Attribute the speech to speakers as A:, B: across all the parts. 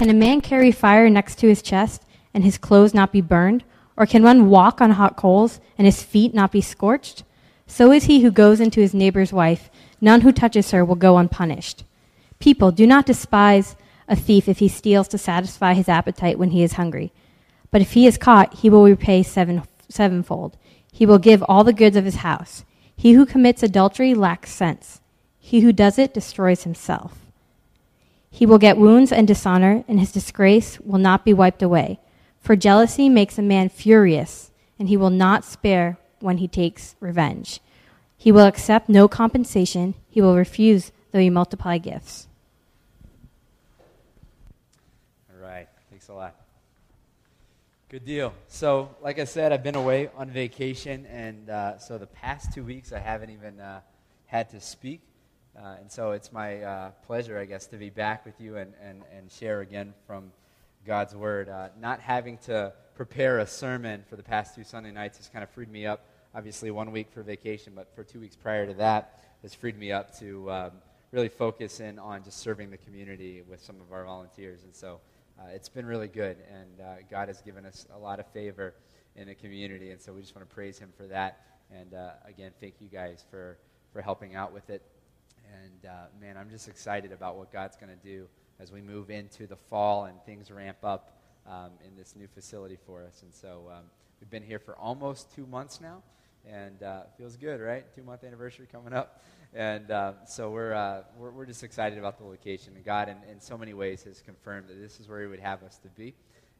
A: Can a man carry fire next to his chest and his clothes not be burned? Or can one walk on hot coals and his feet not be scorched? So is he who goes into his neighbor's wife. None who touches her will go unpunished. People, do not despise a thief if he steals to satisfy his appetite when he is hungry. But if he is caught, he will repay seven, sevenfold. He will give all the goods of his house. He who commits adultery lacks sense. He who does it destroys himself. He will get wounds and dishonor, and his disgrace will not be wiped away. For jealousy makes a man furious, and he will not spare when he takes revenge. He will accept no compensation. He will refuse though you multiply gifts.
B: All right. Thanks a lot. Good deal. So, like I said, I've been away on vacation, and uh, so the past two weeks I haven't even uh, had to speak. Uh, and so it's my uh, pleasure, I guess, to be back with you and, and, and share again from God's Word. Uh, not having to prepare a sermon for the past two Sunday nights has kind of freed me up. Obviously, one week for vacation, but for two weeks prior to that, has freed me up to um, really focus in on just serving the community with some of our volunteers. And so uh, it's been really good, and uh, God has given us a lot of favor in the community. And so we just want to praise Him for that. And uh, again, thank you guys for, for helping out with it. And uh, man, I'm just excited about what God's going to do as we move into the fall and things ramp up um, in this new facility for us. And so um, we've been here for almost two months now, and uh, feels good, right? Two month anniversary coming up. And uh, so we're, uh, we're, we're, just excited about the location. And God, in, in so many ways, has confirmed that this is where He would have us to be.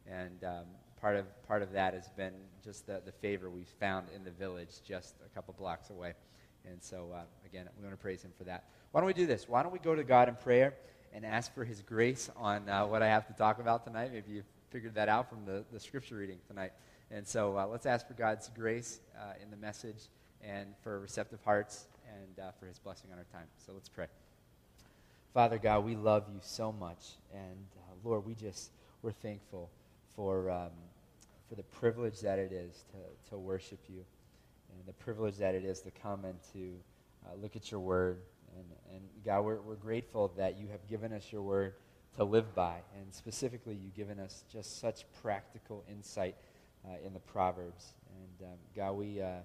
B: And um, part, of, part of that has been just the, the favor we've found in the village just a couple blocks away. And so, uh, again, we want to praise Him for that. Why don't we do this? Why don't we go to God in prayer and ask for His grace on uh, what I have to talk about tonight? Maybe you figured that out from the, the scripture reading tonight. And so uh, let's ask for God's grace uh, in the message and for receptive hearts and uh, for His blessing on our time. So let's pray. Father God, we love you so much. And uh, Lord, we just, we're thankful for, um, for the privilege that it is to, to worship you and the privilege that it is to come and to uh, look at your word and, and God, we're, we're grateful that you have given us your word to live by. And specifically, you've given us just such practical insight uh, in the Proverbs. And um, God, we, uh,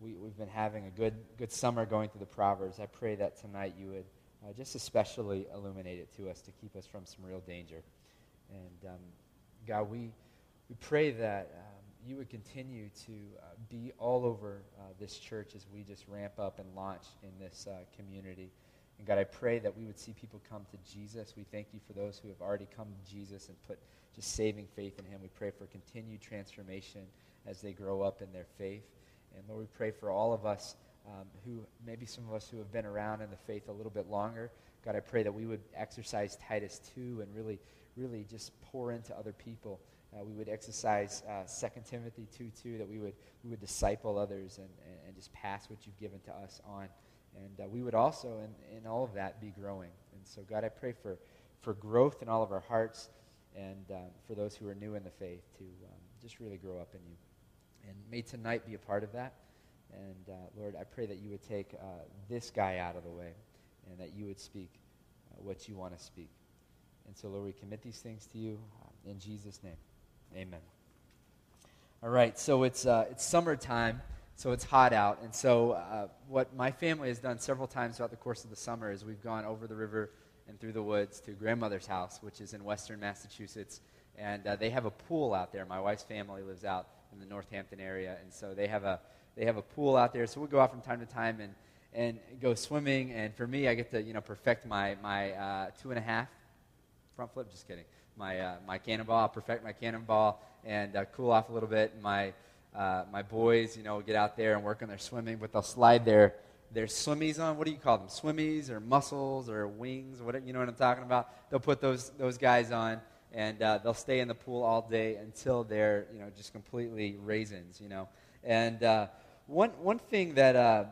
B: we, we've been having a good, good summer going through the Proverbs. I pray that tonight you would uh, just especially illuminate it to us to keep us from some real danger. And um, God, we, we pray that um, you would continue to uh, be all over uh, this church as we just ramp up and launch in this uh, community. And God, I pray that we would see people come to Jesus. We thank you for those who have already come to Jesus and put just saving faith in him. We pray for continued transformation as they grow up in their faith. And Lord, we pray for all of us um, who, maybe some of us who have been around in the faith a little bit longer. God, I pray that we would exercise Titus 2 and really, really just pour into other people. Uh, we would exercise uh, 2 Timothy 2 2, that we would, we would disciple others and, and, and just pass what you've given to us on. And uh, we would also, in, in all of that, be growing. And so, God, I pray for, for growth in all of our hearts and um, for those who are new in the faith to um, just really grow up in you. And may tonight be a part of that. And uh, Lord, I pray that you would take uh, this guy out of the way and that you would speak uh, what you want to speak. And so, Lord, we commit these things to you uh, in Jesus' name. Amen. All right, so it's, uh, it's summertime, so it's hot out. And so, uh, what my family has done several times throughout the course of the summer is we've gone over the river and through the woods to grandmother's house, which is in western Massachusetts. And uh, they have a pool out there. My wife's family lives out in the Northampton area, and so they have a, they have a pool out there. So we'll go out from time to time and, and go swimming. And for me, I get to you know perfect my, my uh, two and a half front flip. Just kidding my, uh, my cannonball. I'll perfect my cannonball and uh, cool off a little bit. My, uh, my boys, you know, get out there and work on their swimming, but they'll slide their, their swimmies on. What do you call them? Swimmies or muscles or wings whatever. You know what I'm talking about? They'll put those, those guys on and uh, they'll stay in the pool all day until they're, you know, just completely raisins, you know. And uh, one, one thing that uh,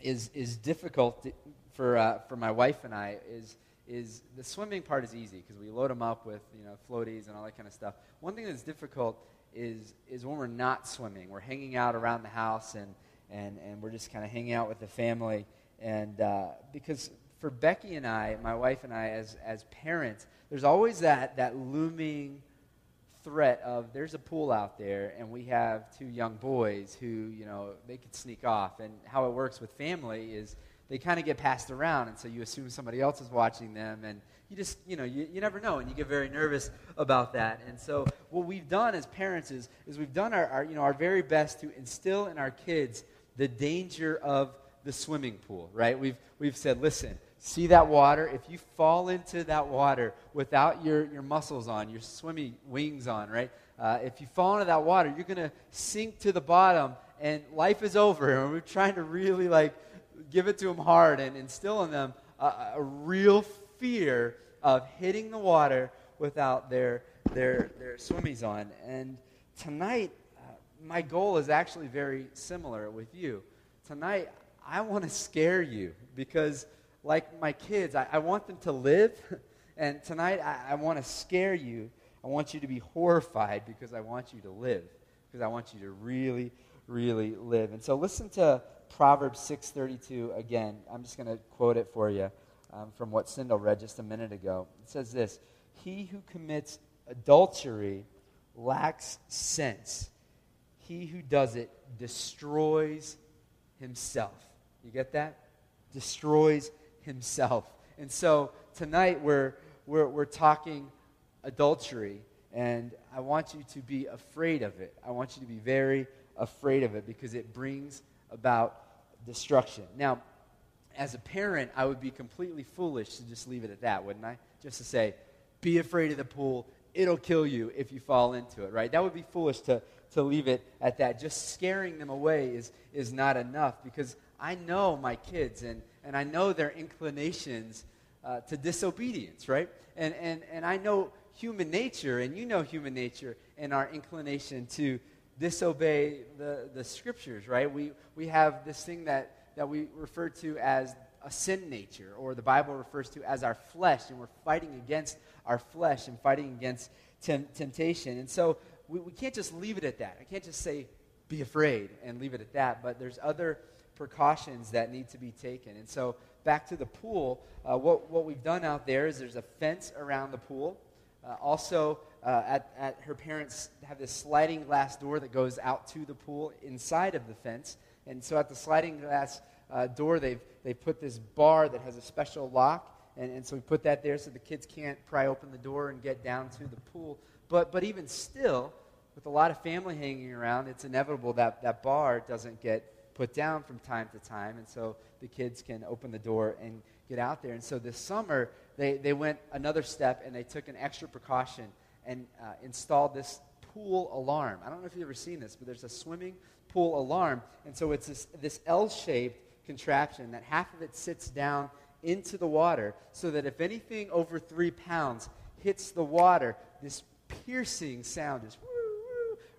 B: is is difficult for, for my wife and I is – is the swimming part is easy because we load them up with you know floaties and all that kind of stuff. One thing that's difficult is is when we're not swimming. We're hanging out around the house and and and we're just kind of hanging out with the family and uh, because for Becky and I, my wife and I, as, as parents, there's always that, that looming threat of there's a pool out there and we have two young boys who, you know, they could sneak off. And how it works with family is they kind of get passed around, and so you assume somebody else is watching them, and you just, you know, you, you never know, and you get very nervous about that. And so what we've done as parents is, is we've done our, our, you know, our very best to instill in our kids the danger of the swimming pool, right? We've, we've said, listen, see that water? If you fall into that water without your, your muscles on, your swimming wings on, right? Uh, if you fall into that water, you're going to sink to the bottom and life is over. And we're trying to really like give it to them hard and instill in them a, a real fear of hitting the water without their, their, their swimmies on. And tonight, uh, my goal is actually very similar with you. Tonight, I want to scare you because like my kids, I, I want them to live. And tonight, I, I want to scare you. I want you to be horrified because I want you to live. Because I want you to really, really live. And so listen to Proverbs 6.32 again. I'm just going to quote it for you um, from what Sindel read just a minute ago. It says this, He who commits adultery lacks sense. He who does it destroys himself. You get that? Destroys himself. And so tonight we're, we're, we're talking adultery, and I want you to be afraid of it. I want you to be very afraid of it because it brings about destruction. Now, as a parent, I would be completely foolish to just leave it at that, wouldn't I? Just to say, be afraid of the pool. It'll kill you if you fall into it, right? That would be foolish to, to leave it at that. Just scaring them away is, is not enough because I know my kids and, and I know their inclinations uh, to disobedience, right? And, and, and I know human nature, and you know human nature and our inclination to disobey the, the scriptures, right? We, we have this thing that, that we refer to as a sin nature, or the Bible refers to as our flesh, and we're fighting against our flesh and fighting against tem- temptation. And so we, we can't just leave it at that. I can't just say, be afraid and leave it at that, but there's other precautions that need to be taken. And so, back to the pool, uh, what, what we've done out there is there's a fence around the pool. Uh, also, uh, at, at her parents have this sliding glass door that goes out to the pool inside of the fence. And so, at the sliding glass uh, door, they've, they've put this bar that has a special lock. And, and so, we put that there so the kids can't pry open the door and get down to the pool. But, but even still, with a lot of family hanging around, it's inevitable that that bar doesn't get put down from time to time, and so the kids can open the door and get out there. And so this summer, they, they went another step and they took an extra precaution and uh, installed this pool alarm. I don't know if you've ever seen this, but there's a swimming pool alarm. And so it's this, this L shaped contraption that half of it sits down into the water so that if anything over three pounds hits the water, this piercing sound is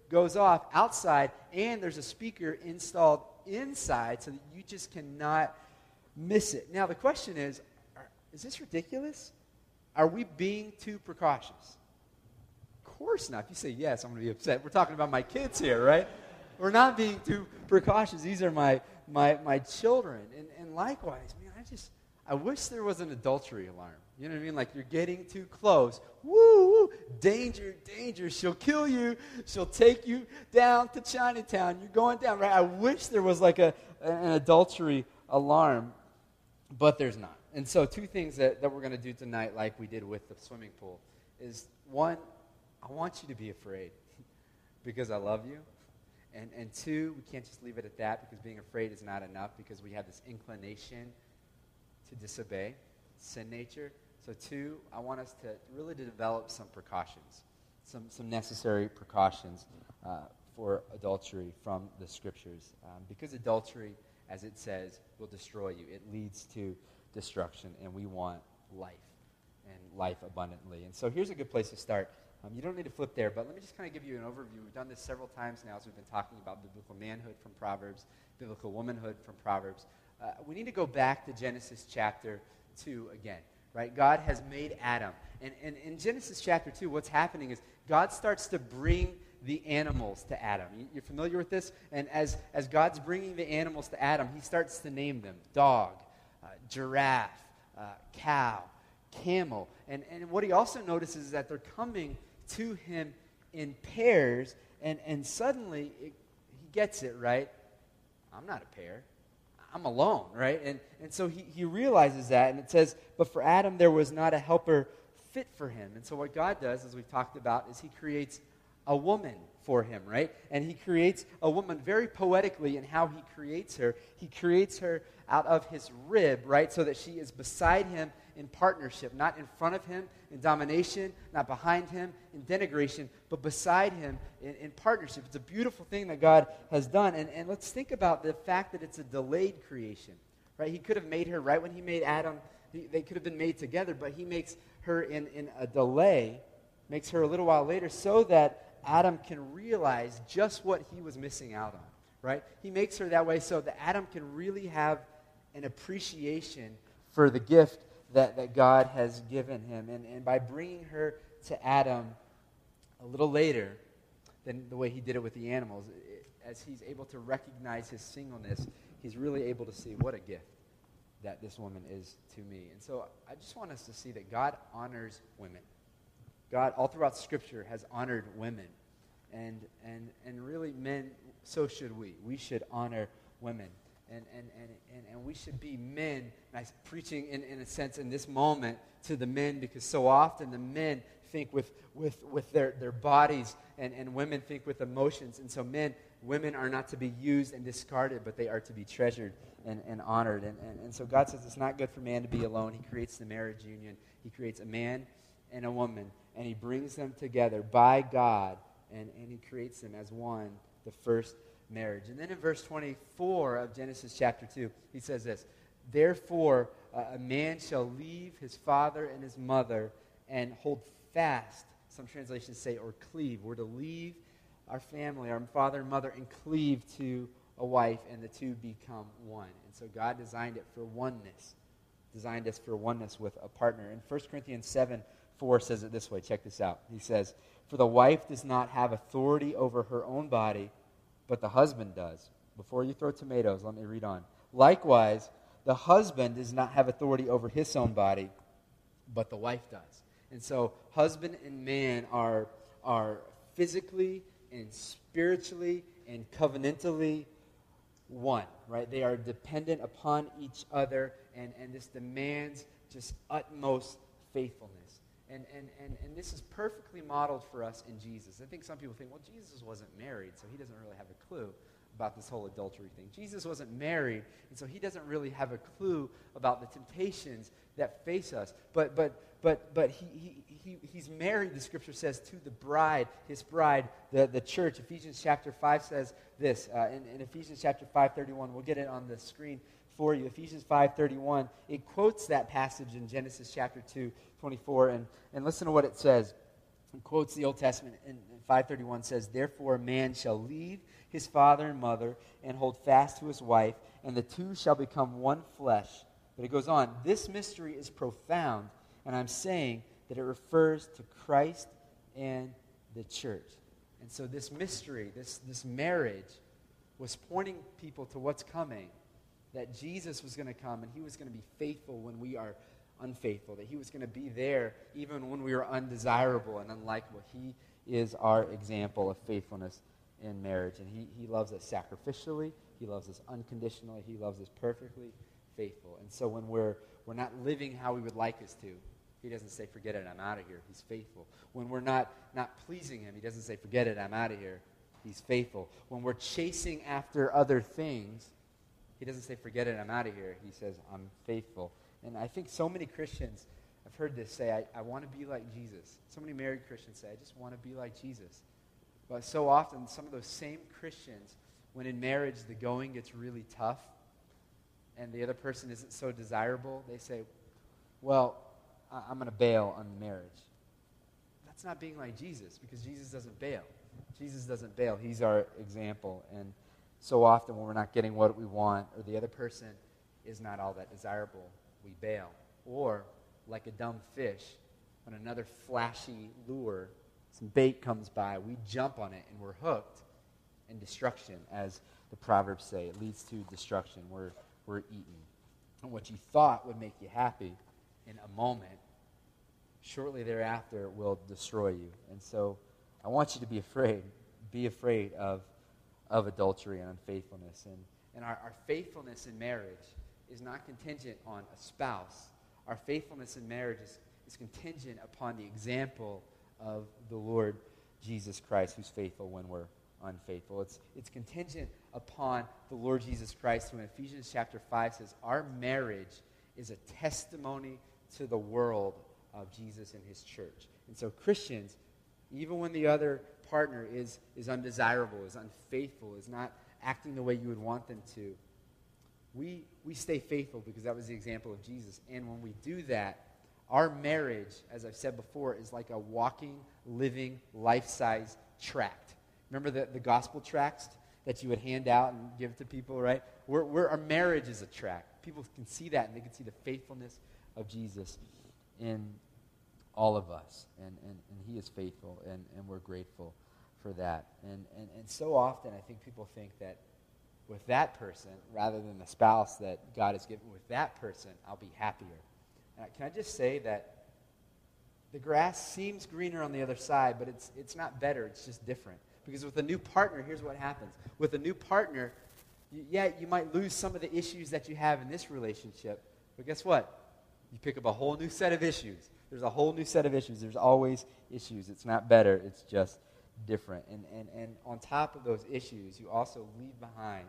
B: goes off outside, and there's a speaker installed inside so that you just cannot miss it. Now, the question is is this ridiculous? Are we being too precautious? Of course not. If you say yes, I'm going to be upset. We're talking about my kids here, right? We're not being too precautious. These are my, my, my children. And, and likewise, man, I just, I wish there was an adultery alarm. You know what I mean? Like you're getting too close. Woo, woo, danger, danger. She'll kill you. She'll take you down to Chinatown. You're going down, right? I wish there was like a, an adultery alarm, but there's not. And so, two things that, that we're going to do tonight, like we did with the swimming pool, is one, I want you to be afraid because I love you. And, and two, we can't just leave it at that because being afraid is not enough because we have this inclination to disobey, sin nature. So, two, I want us to really to develop some precautions, some, some necessary precautions uh, for adultery from the scriptures. Um, because adultery, as it says, will destroy you, it leads to destruction, and we want life and life abundantly. And so, here's a good place to start. Um, you don't need to flip there, but let me just kind of give you an overview. We've done this several times now as we've been talking about biblical manhood from Proverbs, biblical womanhood from Proverbs. Uh, we need to go back to Genesis chapter 2 again right? God has made Adam. And, and in Genesis chapter 2, what's happening is God starts to bring the animals to Adam. You're familiar with this? And as, as God's bringing the animals to Adam, he starts to name them dog, giraffe, uh, uh, cow, camel. And, and what he also notices is that they're coming to him in pairs, and, and suddenly it, he gets it, right? I'm not a pair. I'm alone, right? And, and so he, he realizes that, and it says, But for Adam, there was not a helper fit for him. And so what God does, as we've talked about, is he creates a woman for him, right? And he creates a woman very poetically in how he creates her. He creates her out of his rib, right? So that she is beside him in partnership, not in front of him in domination, not behind him in denigration, but beside him in, in partnership. It's a beautiful thing that God has done. And, and let's think about the fact that it's a delayed creation, right? He could have made her right when he made Adam. He, they could have been made together, but he makes her in, in a delay, makes her a little while later, so that Adam can realize just what he was missing out on, right? He makes her that way so that Adam can really have an appreciation for the gift that, that God has given him. And, and by bringing her to Adam a little later than the way he did it with the animals, it, as he's able to recognize his singleness, he's really able to see what a gift that this woman is to me. And so I just want us to see that God honors women. God, all throughout Scripture, has honored women. And, and, and really, men, so should we. We should honor women. And, and, and, and, we should be men. I'm preaching, in, in a sense, in this moment to the men because so often the men think with, with, with their, their bodies and, and women think with emotions. And so, men, women are not to be used and discarded, but they are to be treasured and, and honored. And, and, and so, God says it's not good for man to be alone. He creates the marriage union, He creates a man and a woman and he brings them together by God, and, and he creates them as one, the first marriage. And then in verse 24 of Genesis chapter 2, he says this Therefore, uh, a man shall leave his father and his mother and hold fast. Some translations say, or cleave. We're to leave our family, our father and mother, and cleave to a wife, and the two become one. And so God designed it for oneness, designed us for oneness with a partner. In 1 Corinthians 7, 4 says it this way. Check this out. He says, For the wife does not have authority over her own body, but the husband does. Before you throw tomatoes, let me read on. Likewise, the husband does not have authority over his own body, but the wife does. And so, husband and man are, are physically and spiritually and covenantally one, right? They are dependent upon each other, and, and this demands just utmost faithfulness. And, and, and, and this is perfectly modeled for us in Jesus. I think some people think, well, Jesus wasn't married, so he doesn't really have a clue about this whole adultery thing. Jesus wasn't married, and so he doesn't really have a clue about the temptations that face us. But, but, but, but he, he, he, he's married, the scripture says, to the bride, his bride, the, the church. Ephesians chapter 5 says this. Uh, in, in Ephesians chapter 5.31, we'll get it on the screen for you. Ephesians 5.31, it quotes that passage in Genesis chapter 2, 24. And, and listen to what it says. It quotes the Old Testament in, in 531 says, Therefore a man shall leave his father and mother and hold fast to his wife, and the two shall become one flesh. But it goes on, this mystery is profound, and I'm saying that it refers to Christ and the church. And so this mystery, this, this marriage, was pointing people to what's coming. That Jesus was going to come and he was going to be faithful when we are unfaithful, that he was going to be there even when we were undesirable and unlikable. He is our example of faithfulness in marriage. And he, he loves us sacrificially, he loves us unconditionally, he loves us perfectly faithful. And so when we're, we're not living how we would like us to, he doesn't say, forget it, I'm out of here. He's faithful. When we're not, not pleasing him, he doesn't say, forget it, I'm out of here. He's faithful. When we're chasing after other things, he doesn't say, forget it, I'm out of here. He says, I'm faithful. And I think so many Christians, I've heard this say, I, I want to be like Jesus. So many married Christians say, I just want to be like Jesus. But so often, some of those same Christians, when in marriage the going gets really tough and the other person isn't so desirable, they say, Well, I, I'm going to bail on the marriage. That's not being like Jesus because Jesus doesn't bail. Jesus doesn't bail. He's our example. And so often, when we're not getting what we want or the other person is not all that desirable, we bail. Or, like a dumb fish, when another flashy lure, some bait comes by, we jump on it and we're hooked. And destruction, as the Proverbs say, it leads to destruction. We're, we're eaten. And what you thought would make you happy in a moment, shortly thereafter will destroy you. And so I want you to be afraid. Be afraid of, of adultery and unfaithfulness. And, and our, our faithfulness in marriage is not contingent on a spouse. Our faithfulness in marriage is, is contingent upon the example of the Lord Jesus Christ, who's faithful when we're unfaithful. It's, it's contingent upon the Lord Jesus Christ, who in Ephesians chapter 5 says, Our marriage is a testimony to the world of Jesus and his church. And so, Christians, even when the other partner is, is undesirable, is unfaithful, is not acting the way you would want them to, we, we stay faithful because that was the example of Jesus. And when we do that, our marriage, as I've said before, is like a walking, living, life size tract. Remember the, the gospel tracts that you would hand out and give to people, right? We're, we're, our marriage is a tract. People can see that and they can see the faithfulness of Jesus in all of us. And, and, and He is faithful, and, and we're grateful for that. And, and, and so often, I think people think that with that person, rather than the spouse that God has given, with that person, I'll be happier. Can I just say that the grass seems greener on the other side, but it's, it's not better, it's just different. Because with a new partner, here's what happens. With a new partner, you, yeah, you might lose some of the issues that you have in this relationship, but guess what? You pick up a whole new set of issues. There's a whole new set of issues. There's always issues. It's not better, it's just different. And, and, and on top of those issues, you also leave behind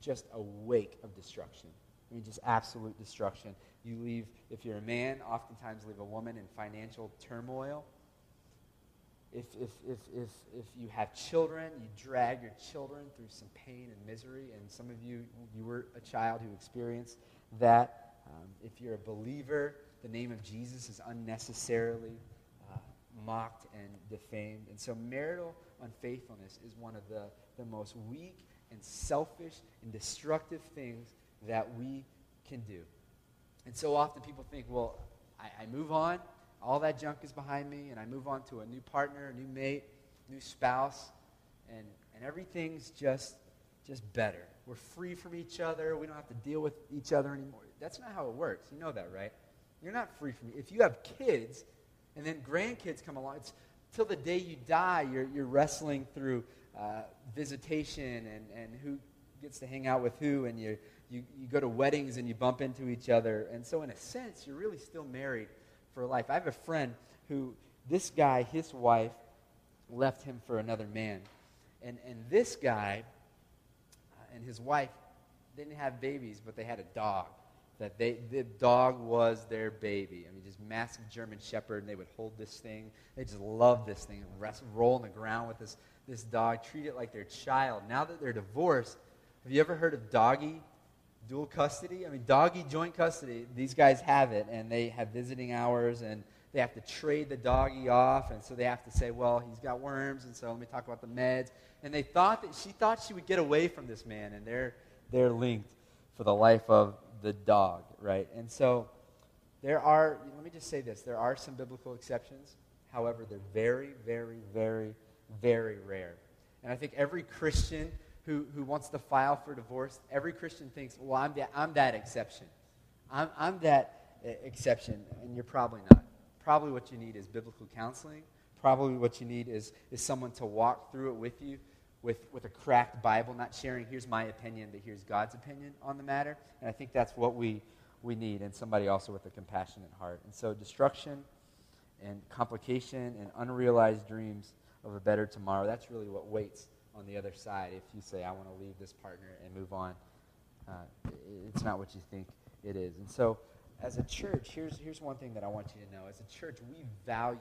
B: just a wake of destruction. I mean, just absolute destruction. You leave, if you're a man, oftentimes leave a woman in financial turmoil. If, if, if, if, if you have children, you drag your children through some pain and misery. And some of you, you were a child who experienced that. Um, if you're a believer, the name of Jesus is unnecessarily mocked and defamed. And so marital unfaithfulness is one of the, the most weak and selfish and destructive things that we can do. And so often people think, well, I, I move on, all that junk is behind me, and I move on to a new partner, a new mate, new spouse, and, and everything's just, just better. We're free from each other. We don't have to deal with each other anymore. That's not how it works. You know that, right? You're not free from If you have kids and then grandkids come along, it's till the day you die, you're, you're wrestling through uh, visitation and, and who gets to hang out with who, and you, you, you go to weddings and you bump into each other. And so, in a sense, you're really still married for life. I have a friend who, this guy, his wife, left him for another man. And, and this guy uh, and his wife didn't have babies, but they had a dog. That they, the dog was their baby. I mean, just massive German Shepherd, and they would hold this thing. They just loved this thing, rest, roll on the ground with this, this dog, treat it like their child. Now that they're divorced, have you ever heard of doggy dual custody? I mean, doggy joint custody, these guys have it, and they have visiting hours, and they have to trade the doggy off, and so they have to say, well, he's got worms, and so let me talk about the meds. And they thought that she thought she would get away from this man, and they're, they're linked for the life of the dog, right? And so there are, let me just say this there are some biblical exceptions. However, they're very, very, very, very rare. And I think every Christian who, who wants to file for divorce, every Christian thinks, well, I'm that, I'm that exception. I'm, I'm that uh, exception, and you're probably not. Probably what you need is biblical counseling. Probably what you need is, is someone to walk through it with you with, with a cracked Bible, not sharing, here's my opinion, but here's God's opinion on the matter. And I think that's what we, we need, and somebody also with a compassionate heart. And so, destruction and complication and unrealized dreams of a better tomorrow, that's really what waits on the other side if you say, I want to leave this partner and move on. Uh, it's not what you think it is. And so, as a church, here's, here's one thing that I want you to know. As a church, we value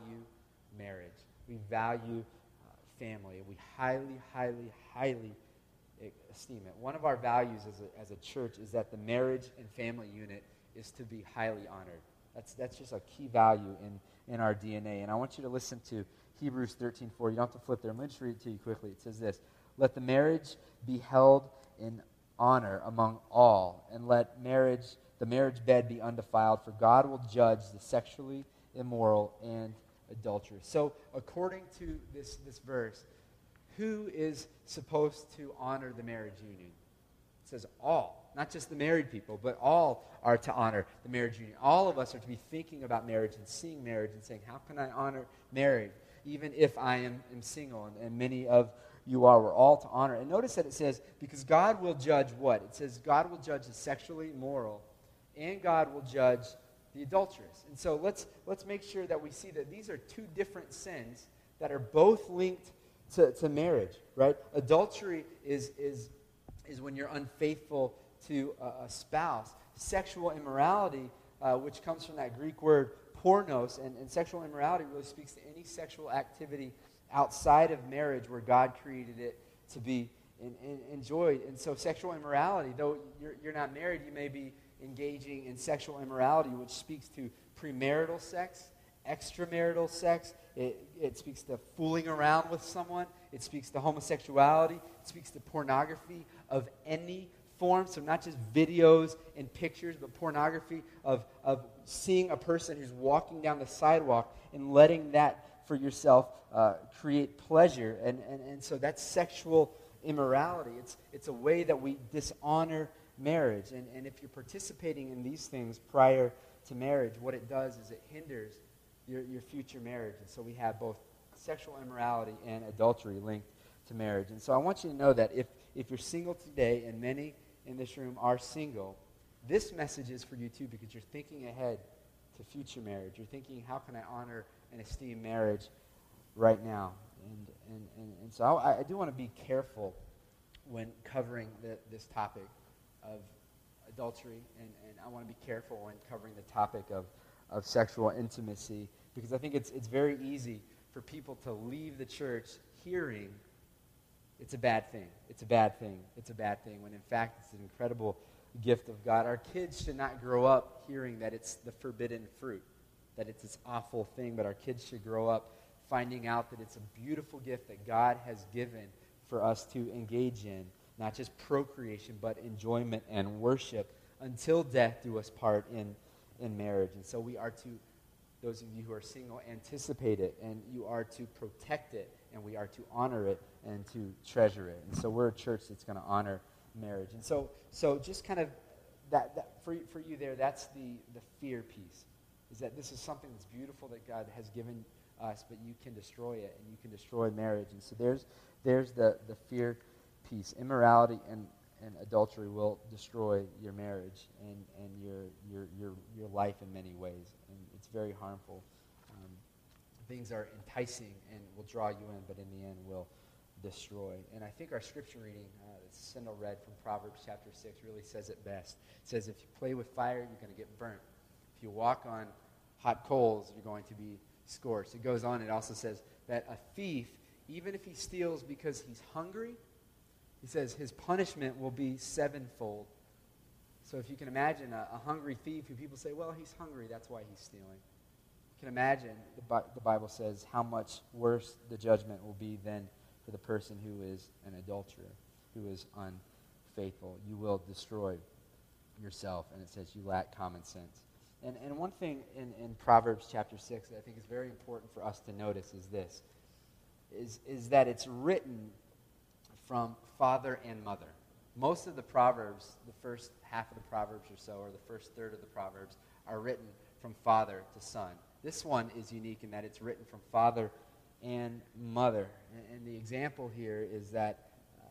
B: marriage, we value family. We highly, highly, highly esteem it. One of our values as a, as a church is that the marriage and family unit is to be highly honored. That's, that's just a key value in, in our DNA. And I want you to listen to Hebrews 13 4. You don't have to flip there. I'm going to read it to you quickly. It says this Let the marriage be held in honor among all, and let marriage, the marriage bed be undefiled, for God will judge the sexually immoral and adulterous. So, according to this, this verse, who is supposed to honor the marriage union? It says all. not just the married people, but all are to honor the marriage union. All of us are to be thinking about marriage and seeing marriage and saying, how can I honor marriage, even if I am, am single? And, and many of you are. We're all to honor. And notice that it says, because God will judge what? It says, God will judge the sexually immoral, and God will judge the adulterous. And so let's, let's make sure that we see that these are two different sins that are both linked to, to marriage, right? Adultery is, is, is when you're unfaithful to a, a spouse. Sexual immorality, uh, which comes from that Greek word pornos, and, and sexual immorality really speaks to any sexual activity outside of marriage where God created it to be in, in, enjoyed. And so, sexual immorality, though you're, you're not married, you may be engaging in sexual immorality, which speaks to premarital sex, extramarital sex. It, it speaks to fooling around with someone. It speaks to homosexuality. It speaks to pornography of any form. So, not just videos and pictures, but pornography of, of seeing a person who's walking down the sidewalk and letting that for yourself uh, create pleasure. And, and, and so that's sexual immorality. It's, it's a way that we dishonor marriage. And, and if you're participating in these things prior to marriage, what it does is it hinders your, your future marriage. And so we have both sexual immorality and adultery linked to marriage. And so I want you to know that if, if you're single today, and many in this room are single, this message is for you too because you're thinking ahead to future marriage. You're thinking, how can I honor and esteem marriage right now? And, and, and, and so I, I do want to be careful when covering the, this topic of adultery, and, and I want to be careful when covering the topic of, of sexual intimacy because I think it's, it's very easy for people to leave the church hearing it's a bad thing. It's a bad thing. It's a bad thing. When in fact, it's an incredible gift of God. Our kids should not grow up hearing that it's the forbidden fruit, that it's this awful thing, but our kids should grow up finding out that it's a beautiful gift that God has given for us to engage in, not just procreation, but enjoyment and worship until death do us part in, in marriage. And so we are to, those of you who are single, anticipate it, and you are to protect it, and we are to honor it and to treasure it. And so we're a church that's going to honor marriage. And so, so just kind of that, that for, for you there, that's the, the fear piece. Is that this is something that's beautiful that God has given us, but you can destroy it and you can destroy marriage. And so there's, there's the, the fear piece. Immorality and, and adultery will destroy your marriage and, and your, your, your, your life in many ways. And it's very harmful. Um, things are enticing and will draw you in, but in the end will destroy. And I think our scripture reading, uh, that Sendel read from Proverbs chapter 6, really says it best. It says, if you play with fire, you're going to get burnt. If you walk on hot coals, you're going to be scorched. It goes on, it also says that a thief, even if he steals because he's hungry, he says his punishment will be sevenfold. So if you can imagine a, a hungry thief who people say, well, he's hungry, that's why he's stealing. You can imagine, the, Bi- the Bible says, how much worse the judgment will be than for the person who is an adulterer, who is unfaithful. You will destroy yourself. And it says you lack common sense. And, and one thing in, in Proverbs chapter 6 that I think is very important for us to notice is this, is, is that it's written from father and mother. Most of the Proverbs, the first half of the Proverbs or so, or the first third of the Proverbs, are written from father to son. This one is unique in that it's written from father and mother. And, the example here is that uh,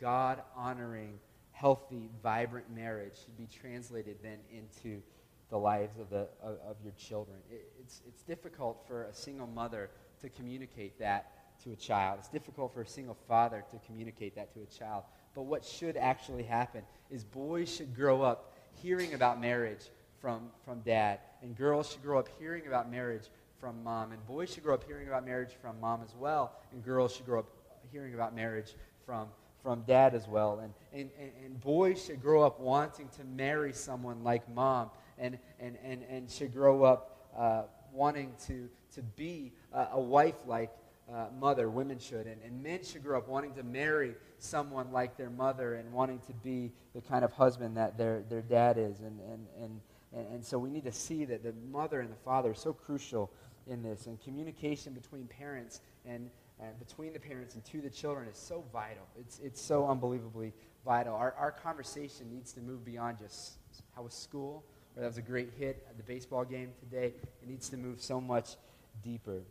B: God honoring, healthy, vibrant marriage should be translated then into the lives of, the, of, of your children. It, it's, it's difficult for a single mother to communicate that to a child. It's difficult for a single father to communicate that to a child. But what should actually happen is boys should grow up hearing about marriage from, from dad, and girls should grow up hearing about marriage from mom. And boys should grow up hearing about marriage from mom as well. And girls should grow up hearing about marriage from, from dad as well. And, and, and, boys should grow up wanting to marry someone like mom and, and, and, and should grow up uh, wanting to, to be uh, a wife like uh, mother, women should. And, and men should grow up wanting to marry someone like their mother and wanting to be the kind of husband that their, their dad is. And, and, and, and, and so we need to see that the mother and the father are so crucial in this. And communication between parents and, and between the parents and to the children is so vital. It's, it's so unbelievably vital. Our, our conversation needs to move beyond just how was school, or that was a great hit at the baseball game today. It needs to move so much deeper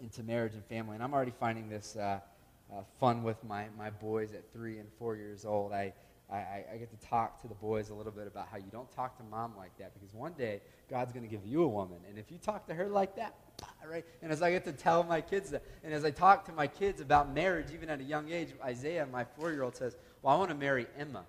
B: into marriage and family. And I'm already finding this uh, uh, fun with my, my boys at three and four years old. I, I, I, get to talk to the boys a little bit about how you don't talk to mom like that because one day God's going to give you a woman. And if you talk to her like that, right? And as I get to tell my kids that, and as I talk to my kids about marriage, even at a young age, Isaiah, my four year old, says, Well, I want to marry Emma.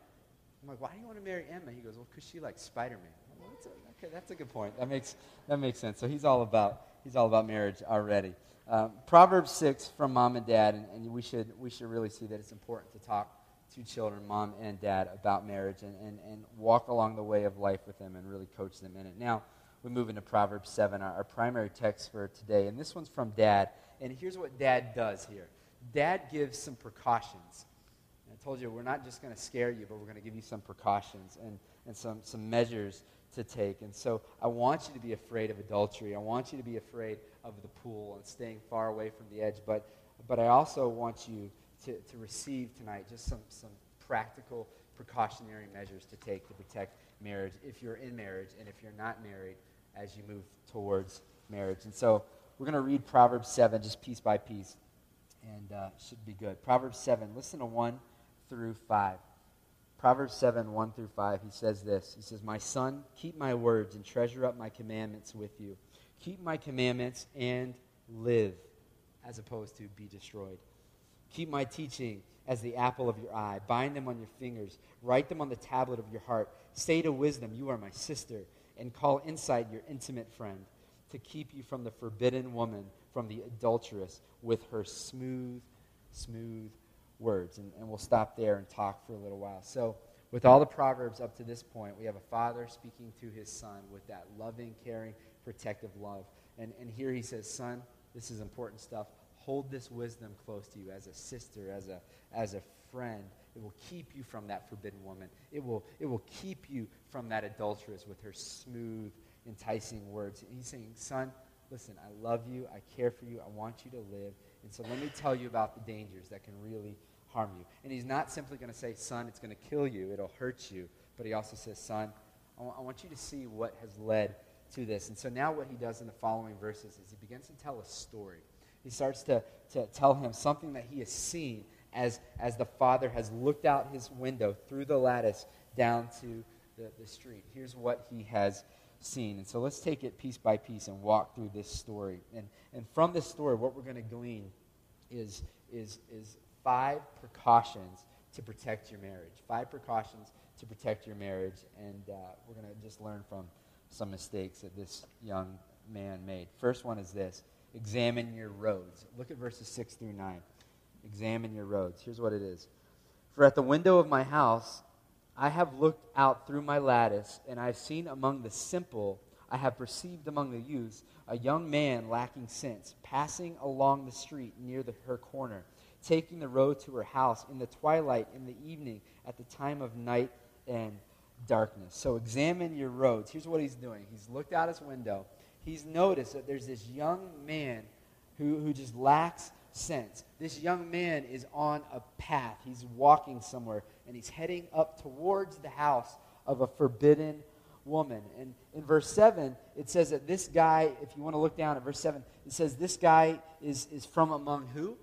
B: I'm like, Why do you want to marry Emma? He goes, Well, because she likes Spider Man. That's okay, that's a good point. That makes, that makes sense. So he's all about, he's all about marriage already. Um, Proverbs 6 from mom and dad, and, and, we, should, we should really see that it's important to talk to children, mom and dad, about marriage and, and, and walk along the way of life with them and really coach them in it. Now, we move into Proverbs 7, our, our primary text for today. And this one's from dad. And here's what dad does here dad gives some precautions. I told you, we're not just going to scare you, but we're going to give you some precautions and, and some, some measures to take. And so I want you to be afraid of adultery. I want you to be afraid of the pool and staying far away from the edge. But, but I also want you to, to receive tonight just some, some practical precautionary measures to take to protect marriage if you're in marriage and if you're not married as you move towards marriage. And so we're going to read Proverbs 7 just piece by piece and uh, should be good. Proverbs 7, listen to 1 through 5. Proverbs 7, 1 through 5, he says this. He says, My son, keep my words and treasure up my commandments with you. Keep my commandments and live, as opposed to be destroyed. Keep my teaching as the apple of your eye. Bind them on your fingers. Write them on the tablet of your heart. Say to wisdom, You are my sister, and call insight your intimate friend, to keep you from the forbidden woman, from the adulteress, with her smooth, smooth words. And, and we'll stop there and talk for a little while. So, with all the Proverbs up to this point, we have a father speaking to his son with that loving, caring, protective love. And, and here he says, Son, this is important stuff hold this wisdom close to you as a sister, as a, as a friend. It will keep you from that forbidden woman. It will, it will keep you from that adulteress with her smooth, enticing words. And he's saying, Son, listen, I love you. I care for you. I want you to live. And so let me tell you about the dangers that can really harm you. And he's not simply going to say, Son, it's going to kill you, it'll hurt you. But he also says, Son, I, w- I want you to see what has led to this. And so now what he does in the following verses is he begins to tell a story. He starts to, to tell him something that he has seen as, as the father has looked out his window through the lattice down to the, the street. Here's what he has seen. And so let's take it piece by piece and walk through this story. And, and from this story, what we're going to glean is, is, is five precautions to protect your marriage. Five precautions to protect your marriage. And uh, we're going to just learn from some mistakes that this young man made. First one is this examine your roads. Look at verses 6 through 9. Examine your roads. Here's what it is For at the window of my house I have looked out through my lattice, and I have seen among the simple, I have perceived among the youths, a young man lacking sense, passing along the street near the, her corner, taking the road to her house in the twilight, in the evening, at the time of night and darkness. So examine your roads. Here's what he's doing. He's looked out his window he's noticed that there's this young man who, who just lacks sense. This young man is on a path. He's walking somewhere, and he's heading up towards the house of a forbidden woman. And in verse 7, it says that this guy, if you want to look down at verse 7, it says this guy is, is from among who?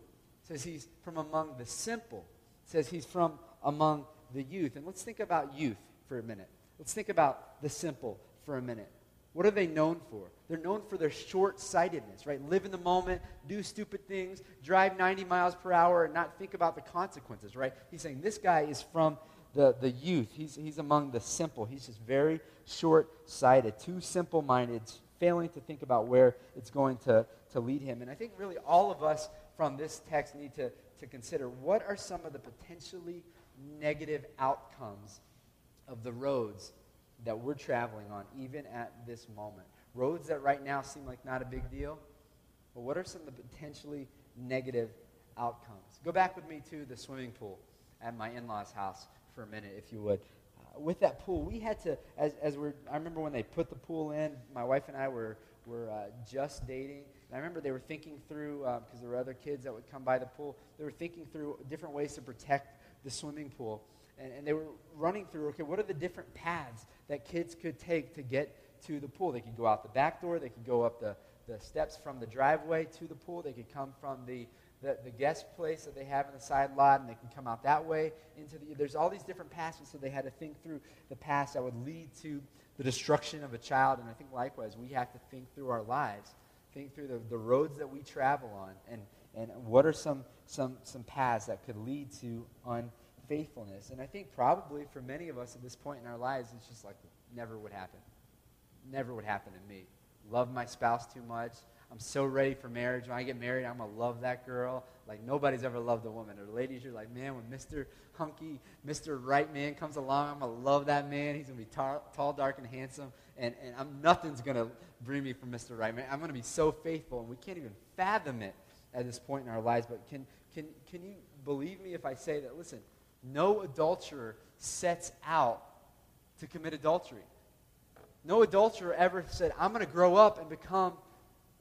B: Says he's from among the simple. Says he's from among the youth. And let's think about youth for a minute. Let's think about the simple for a minute. What are they known for? They're known for their short sightedness, right? Live in the moment, do stupid things, drive 90 miles per hour, and not think about the consequences, right? He's saying this guy is from the, the youth. He's, he's among the simple. He's just very short sighted, too simple minded, failing to think about where it's going to, to lead him. And I think really all of us from this text need to, to consider what are some of the potentially negative outcomes of the roads that we're traveling on, even at this moment. Roads that right now seem like not a big deal, but what are some of the potentially negative outcomes? Go back with me to the swimming pool at my in law's house for a minute, if you would. Uh, with that pool, we had to, as, as we're, I remember when they put the pool in, my wife and I were, were uh, just dating. And I remember they were thinking through, because uh, there were other kids that would come by the pool, they were thinking through different ways to protect the swimming pool. And, and they were running through, okay, what are the different paths that kids could take to get to the pool? They could go out the back door, they could go up the, the steps from the driveway to the pool, they could come from the, the, the guest place that they have in the side lot, and they can come out that way into the. There's all these different paths, so they had to think through the paths that would lead to the destruction of a child. And I think likewise, we have to think through our lives, think through the, the roads that we travel on, and, and what are some, some, some paths that could lead to unfaithfulness. And I think probably for many of us at this point in our lives, it's just like never would happen. Never would happen to me. Love my spouse too much. I'm so ready for marriage. When I get married, I'm going to love that girl. Like nobody's ever loved a woman. Or ladies, you're like, man, when Mr. Hunky, Mr. Right Man comes along, I'm going to love that man. He's going to be tar- tall, dark, and handsome. And, and I'm, nothing's going to bring me from Mr. Right Man. I'm going to be so faithful. And we can't even fathom it at this point in our lives. But can, can, can you believe me if I say that, listen, no adulterer sets out to commit adultery. No adulterer ever said, I'm going to grow up and become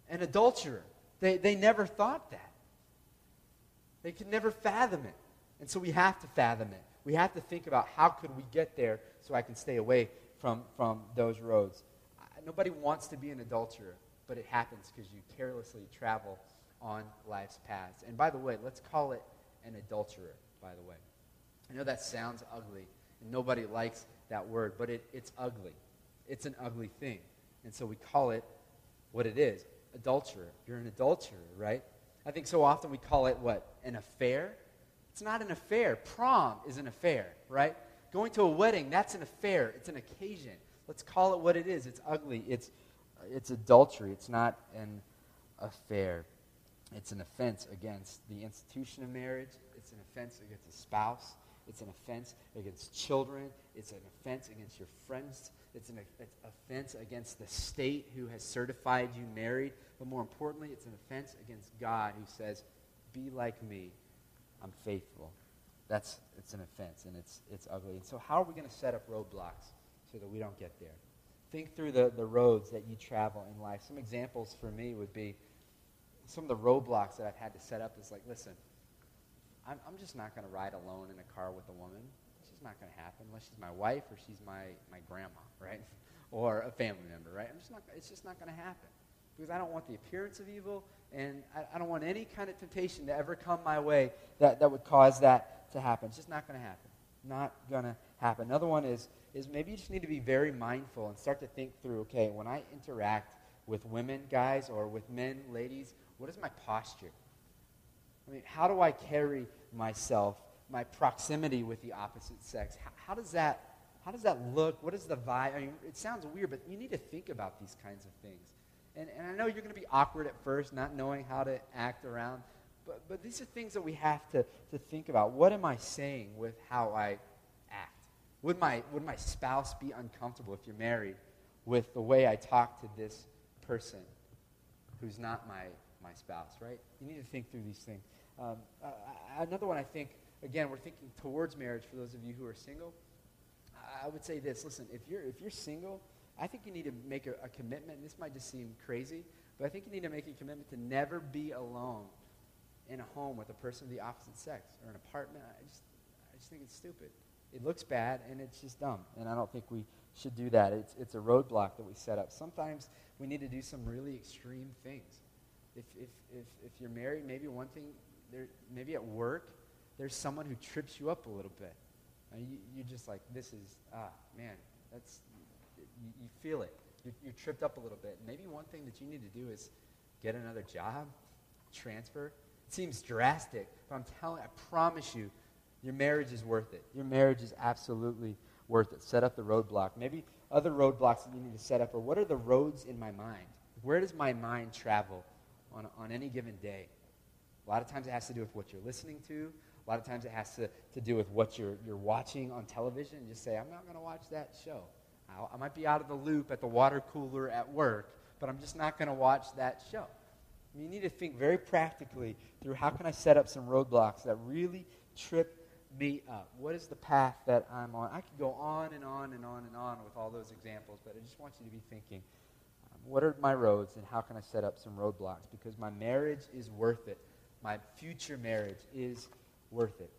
B: an adulterer. They, they never thought that. They can never fathom it. And so we have to fathom it. We have to think about how could we get there so I can stay away from, from those roads. Nobody wants to be an adulterer, but it happens because you carelessly travel on life's paths. And by the way, let's call it an adulterer, by the way. I know that sounds ugly, and nobody likes that word, but it, it's ugly. It's an ugly thing. And so we call it what it is adulterer. You're an adulterer, right? I think so often we call it what? An affair? It's not an affair. Prom is an affair, right? Going to a wedding, that's an affair. It's an occasion. Let's call it what it is. It's ugly. It's, it's adultery. It's not an affair. It's an offense against the institution of marriage. It's an offense against a spouse. It's an offense against children. It's an offense against your friends. It's an it's offense against the state who has certified you married. But more importantly, it's an offense against God who says, Be like me. I'm faithful. That's it's an offense and it's it's ugly. And so how are we going to set up roadblocks so that we don't get there? Think through the, the roads that you travel in life. Some examples for me would be some of the roadblocks that I've had to set up is like, listen, I'm, I'm just not going to ride alone in a car with a woman. It's just not going to happen unless she's my wife or she's my, my grandma, right? or a family member, right? I'm just not, it's just not going to happen because I don't want the appearance of evil and I, I, don't want any kind of temptation to ever come my way that, that would cause that to happen. It's just not going to happen. Not going to happen. Another one is, is maybe you just need to be very mindful and start to think through okay, when I interact with women, guys, or with men, ladies, what is my posture? I mean, how do I carry myself, my proximity with the opposite sex? How, how does that how does that look? What is the vibe? I mean, it sounds weird, but you need to think about these kinds of things. And, and I know you're going to be awkward at first, not knowing how to act around, but, but these are things that we have to, to think about. What am I saying with how I act? Would my, would my spouse be uncomfortable if you're married with the way I talk to this person who's not my, my spouse, right? You need to think through these things. Um, uh, another one I think, again, we're thinking towards marriage for those of you who are single. I would say this listen, if you're, if you're single, I think you need to make a, a commitment. This might just seem crazy, but I think you need to make a commitment to never be alone in a home with a person of the opposite sex or an apartment. I just, I just think it's stupid. It looks bad and it's just dumb. And I don't think we should do that. It's, it's a roadblock that we set up. Sometimes we need to do some really extreme things. If, if, if, if you're married, maybe one thing there, maybe at work, there's someone who trips you up a little bit. And you, you're just like, this is, ah, man, that's, you, you feel it. You're, you're tripped up a little bit. Maybe one thing that you need to do is get another job, transfer. It seems drastic, but I'm telling, I promise you, your marriage is worth it. Your marriage is absolutely worth it. Set up the roadblock. Maybe other roadblocks that you need to set up are what are the roads in my mind? Where does my mind travel on, on any given day? A lot of times it has to do with what you're listening to. A lot of times it has to, to do with what you're, you're watching on television. And just say, I'm not going to watch that show. I might be out of the loop at the water cooler at work, but I'm just not going to watch that show. You need to think very practically through how can I set up some roadblocks that really trip me up? What is the path that I'm on? I could go on and on and on and on with all those examples, but I just want you to be thinking um, what are my roads and how can I set up some roadblocks? Because my marriage is worth it my future marriage is worth it.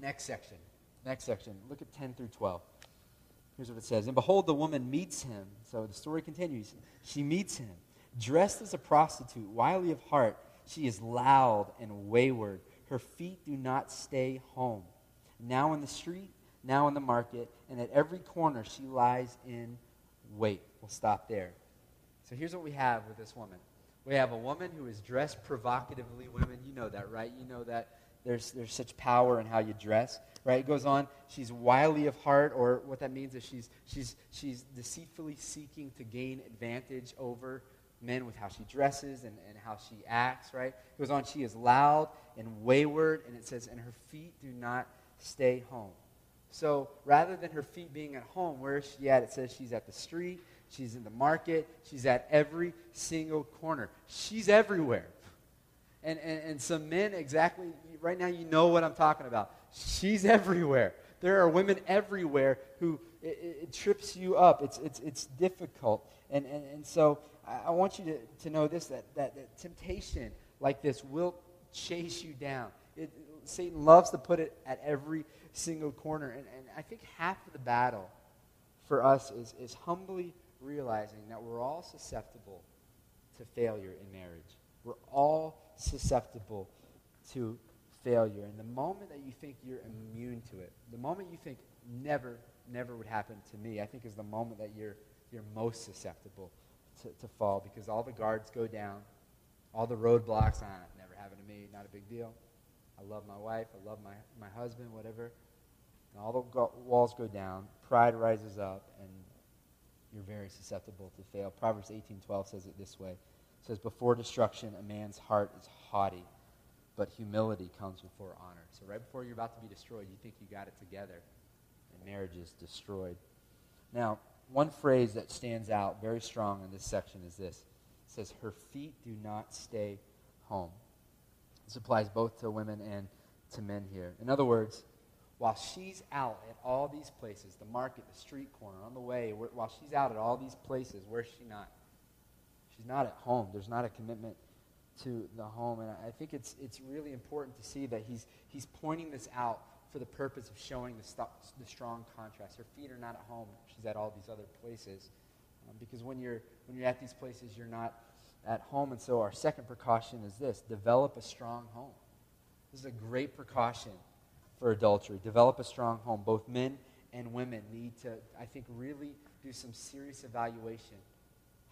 B: Next section Next section. Look at 10 through 12. Here's what it says. And behold, the woman meets him. So the story continues. She meets him, dressed as a prostitute, wily of heart. She is loud and wayward. Her feet do not stay home. Now in the street, now in the market, and at every corner she lies in wait. We'll stop there. So here's what we have with this woman. We have a woman who is dressed provocatively. Women, you know that, right? You know that there's, there's such power in how you dress, right? It goes on, she's wily of heart, or what that means is she's, she's, she's deceitfully seeking to gain advantage over men with how she dresses and, and how she acts, right? It goes on, she is loud and wayward, and it says, and her feet do not stay home. So rather than her feet being at home, where is she at? It says she's at the street, she's in the market, she's at every single corner. She's everywhere. And, and, and some men, exactly, right now you know what I'm talking about. She's everywhere. There are women everywhere who it, it trips you up. It's, it's, it's difficult. And, and, and so I, I want you to, to know this that, that, that temptation like this will chase you down. It, Satan loves to put it at every single corner. And, and I think half of the battle for us is, is humbly realizing that we're all susceptible to failure in marriage. We're all susceptible to failure. And the moment that you think you're immune to it, the moment you think never, never would happen to me, I think is the moment that you're, you're most susceptible to, to fall because all the guards go down, all the roadblocks, ah, never happened to me, not a big deal. I love my wife, I love my, my husband, whatever. And all the go- walls go down, pride rises up, and you're very susceptible to fail. Proverbs 18:12 says it this way. It says, Before destruction, a man's heart is haughty, but humility comes before honor. So, right before you're about to be destroyed, you think you got it together, and marriage is destroyed. Now, one phrase that stands out very strong in this section is this it says, Her feet do not stay home. This applies both to women and to men here. In other words, while she's out at all these places, the market, the street corner, on the way, while she's out at all these places, where's she not? She's not at home. There's not a commitment to the home. And I think it's, it's really important to see that he's, he's pointing this out for the purpose of showing the, st- the strong contrast. Her feet are not at home. She's at all these other places. Um, because when you're, when you're at these places, you're not at home. And so our second precaution is this develop a strong home. This is a great precaution for adultery. Develop a strong home. Both men and women need to, I think, really do some serious evaluation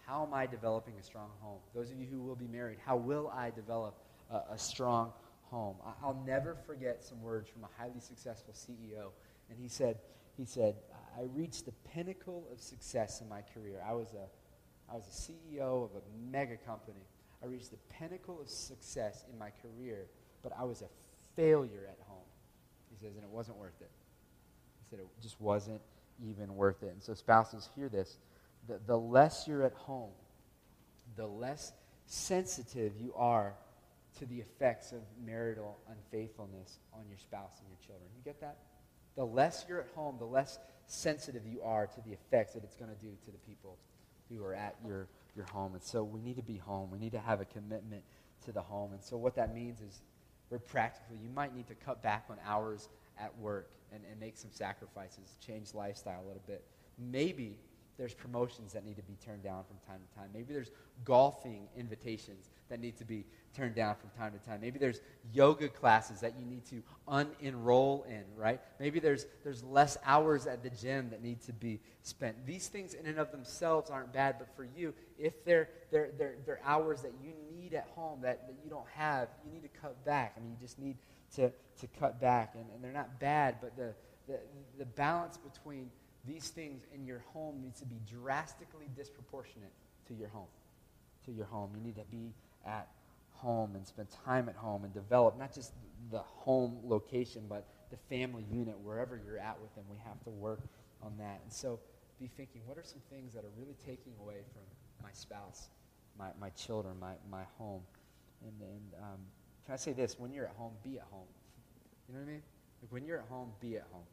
B: how am I developing a strong home? Those of you who will be married, how will I develop a, a strong home? I, will never forget some words from a highly successful CEO. And he said, he said, I reached the pinnacle of success in my career. I was a, I was a CEO of a mega company. I reached the pinnacle of success in my career, but I was a failure at home. He says, and it wasn't worth it. He said it just wasn't even worth it. And so spouses, hear this the, the less you're at home, the less sensitive you are to the effects of marital unfaithfulness on your spouse and your children. You get that? The less you're at home, the less sensitive you are to the effects that it's going to do to the people who are at your, your home. And so we need to be home. We need to have a commitment to the home. And so what that means is, very practically, you might need to cut back on hours at work and, and make some sacrifices, change lifestyle a little bit. Maybe there's promotions that need to be turned down from time to time. Maybe there's golfing invitations that need to be turned down from time to time. Maybe there's yoga classes that you need to unenroll in, right? Maybe there's, there's less hours at the gym that need to be spent. These things in and of themselves aren't bad, but for you, if they're, they're, they're, they're hours that you need at home that, that you don't have, you need to cut back. I mean, you just need to, to cut back. And, and they're not bad, but the, the, the balance between these things in your home needs to be drastically disproportionate to your home. To your home. You need to be at home and spend time at home and develop not just the home location, but the family unit, wherever you're at with them. We have to work on that. And so be thinking, what are some things that are really taking away from my spouse, my, my children, my, my home? And, and um, can I say this? When you're at home, be at home. You know what I mean? Like when you're at home, be at home.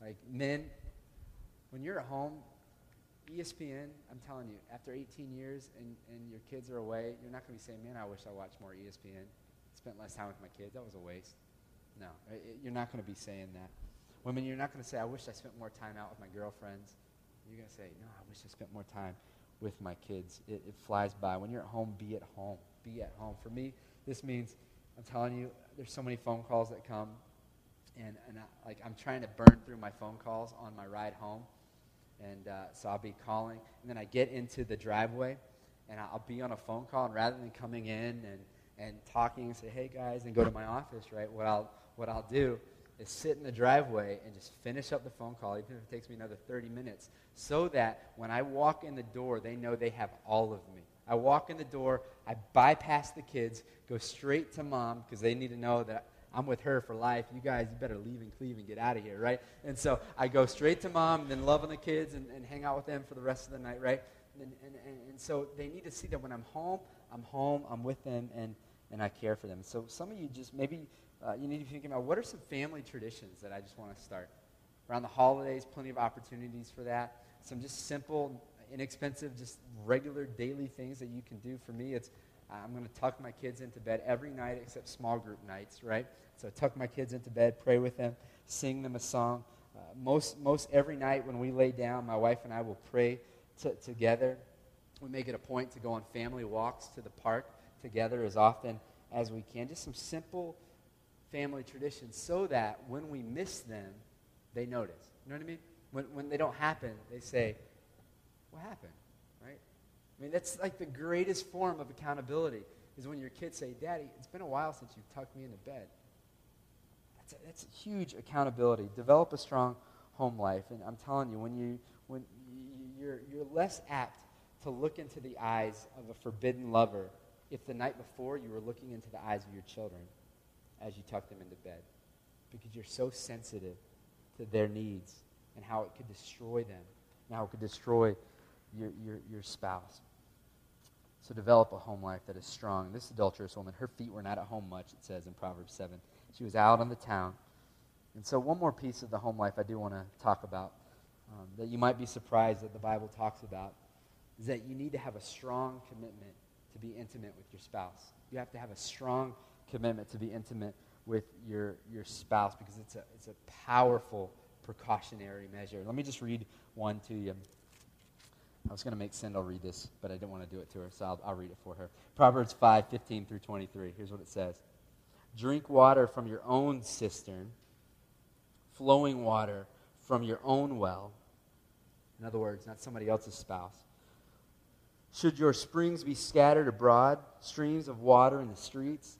B: Like men, when you're at home, ESPN, I'm telling you, after 18 years and, and your kids are away, you're not going to be saying, man, I wish I watched more ESPN. Spent less time with my kids. That was a waste. No, you're not going to be saying that. Women, you're not going to say, I wish I spent more time out with my girlfriends. You're going to say, no, I wish I spent more time with my kids. It, it flies by. When you're at home, be at home. Be at home. For me, this means, I'm telling you, there's so many phone calls that come, and, and I, like I'm trying to burn through my phone calls on my ride home. And uh, so I'll be calling, and then I get into the driveway, and I'll be on a phone call, and rather than coming in and, and talking and say, hey guys, and go to my office, right, what I'll, what I'll do is sit in the driveway and just finish up the phone call, even if it takes me another 30 minutes, so that when I walk in the door, they know they have all of me. I walk in the door, I bypass the kids, go straight to mom because they need to know that I'm with her for life. You guys, you better leave and cleave and get out of here, right? And so I go straight to mom and then love on the kids and, and hang out with them for the rest of the night, right? And, and, and, and so they need to see that when I'm home, I'm home, I'm with them, and, and I care for them. So some of you just maybe uh, you need to be thinking about what are some family traditions that I just want to start. Around the holidays, plenty of opportunities for that. Some just simple, inexpensive, just regular daily things that you can do. For me, it's I'm going to tuck my kids into bed every night except small group nights, right? So I tuck my kids into bed, pray with them, sing them a song. Uh, most, most every night when we lay down, my wife and I will pray t- together. We make it a point to go on family walks to the park together as often as we can. Just some simple family traditions so that when we miss them, they notice. You know what I mean? When, when they don't happen, they say, What happened? I mean, that's like the greatest form of accountability is when your kids say, Daddy, it's been a while since you've tucked me into bed. That's a, that's a huge accountability. Develop a strong home life. And I'm telling you, when, you, when you're, you're less apt to look into the eyes of a forbidden lover if the night before you were looking into the eyes of your children as you tuck them into bed. Because you're so sensitive to their needs and how it could destroy them and how it could destroy your, your, your spouse. So develop a home life that is strong. This adulterous woman, her feet were not at home much, it says in Proverbs 7. She was out on the town. And so, one more piece of the home life I do want to talk about um, that you might be surprised that the Bible talks about is that you need to have a strong commitment to be intimate with your spouse. You have to have a strong commitment to be intimate with your, your spouse because it's a, it's a powerful precautionary measure. Let me just read one to you. I was going to make Sindel read this, but I didn't want to do it to her, so I'll, I'll read it for her. Proverbs 5 15 through 23. Here's what it says Drink water from your own cistern, flowing water from your own well. In other words, not somebody else's spouse. Should your springs be scattered abroad, streams of water in the streets?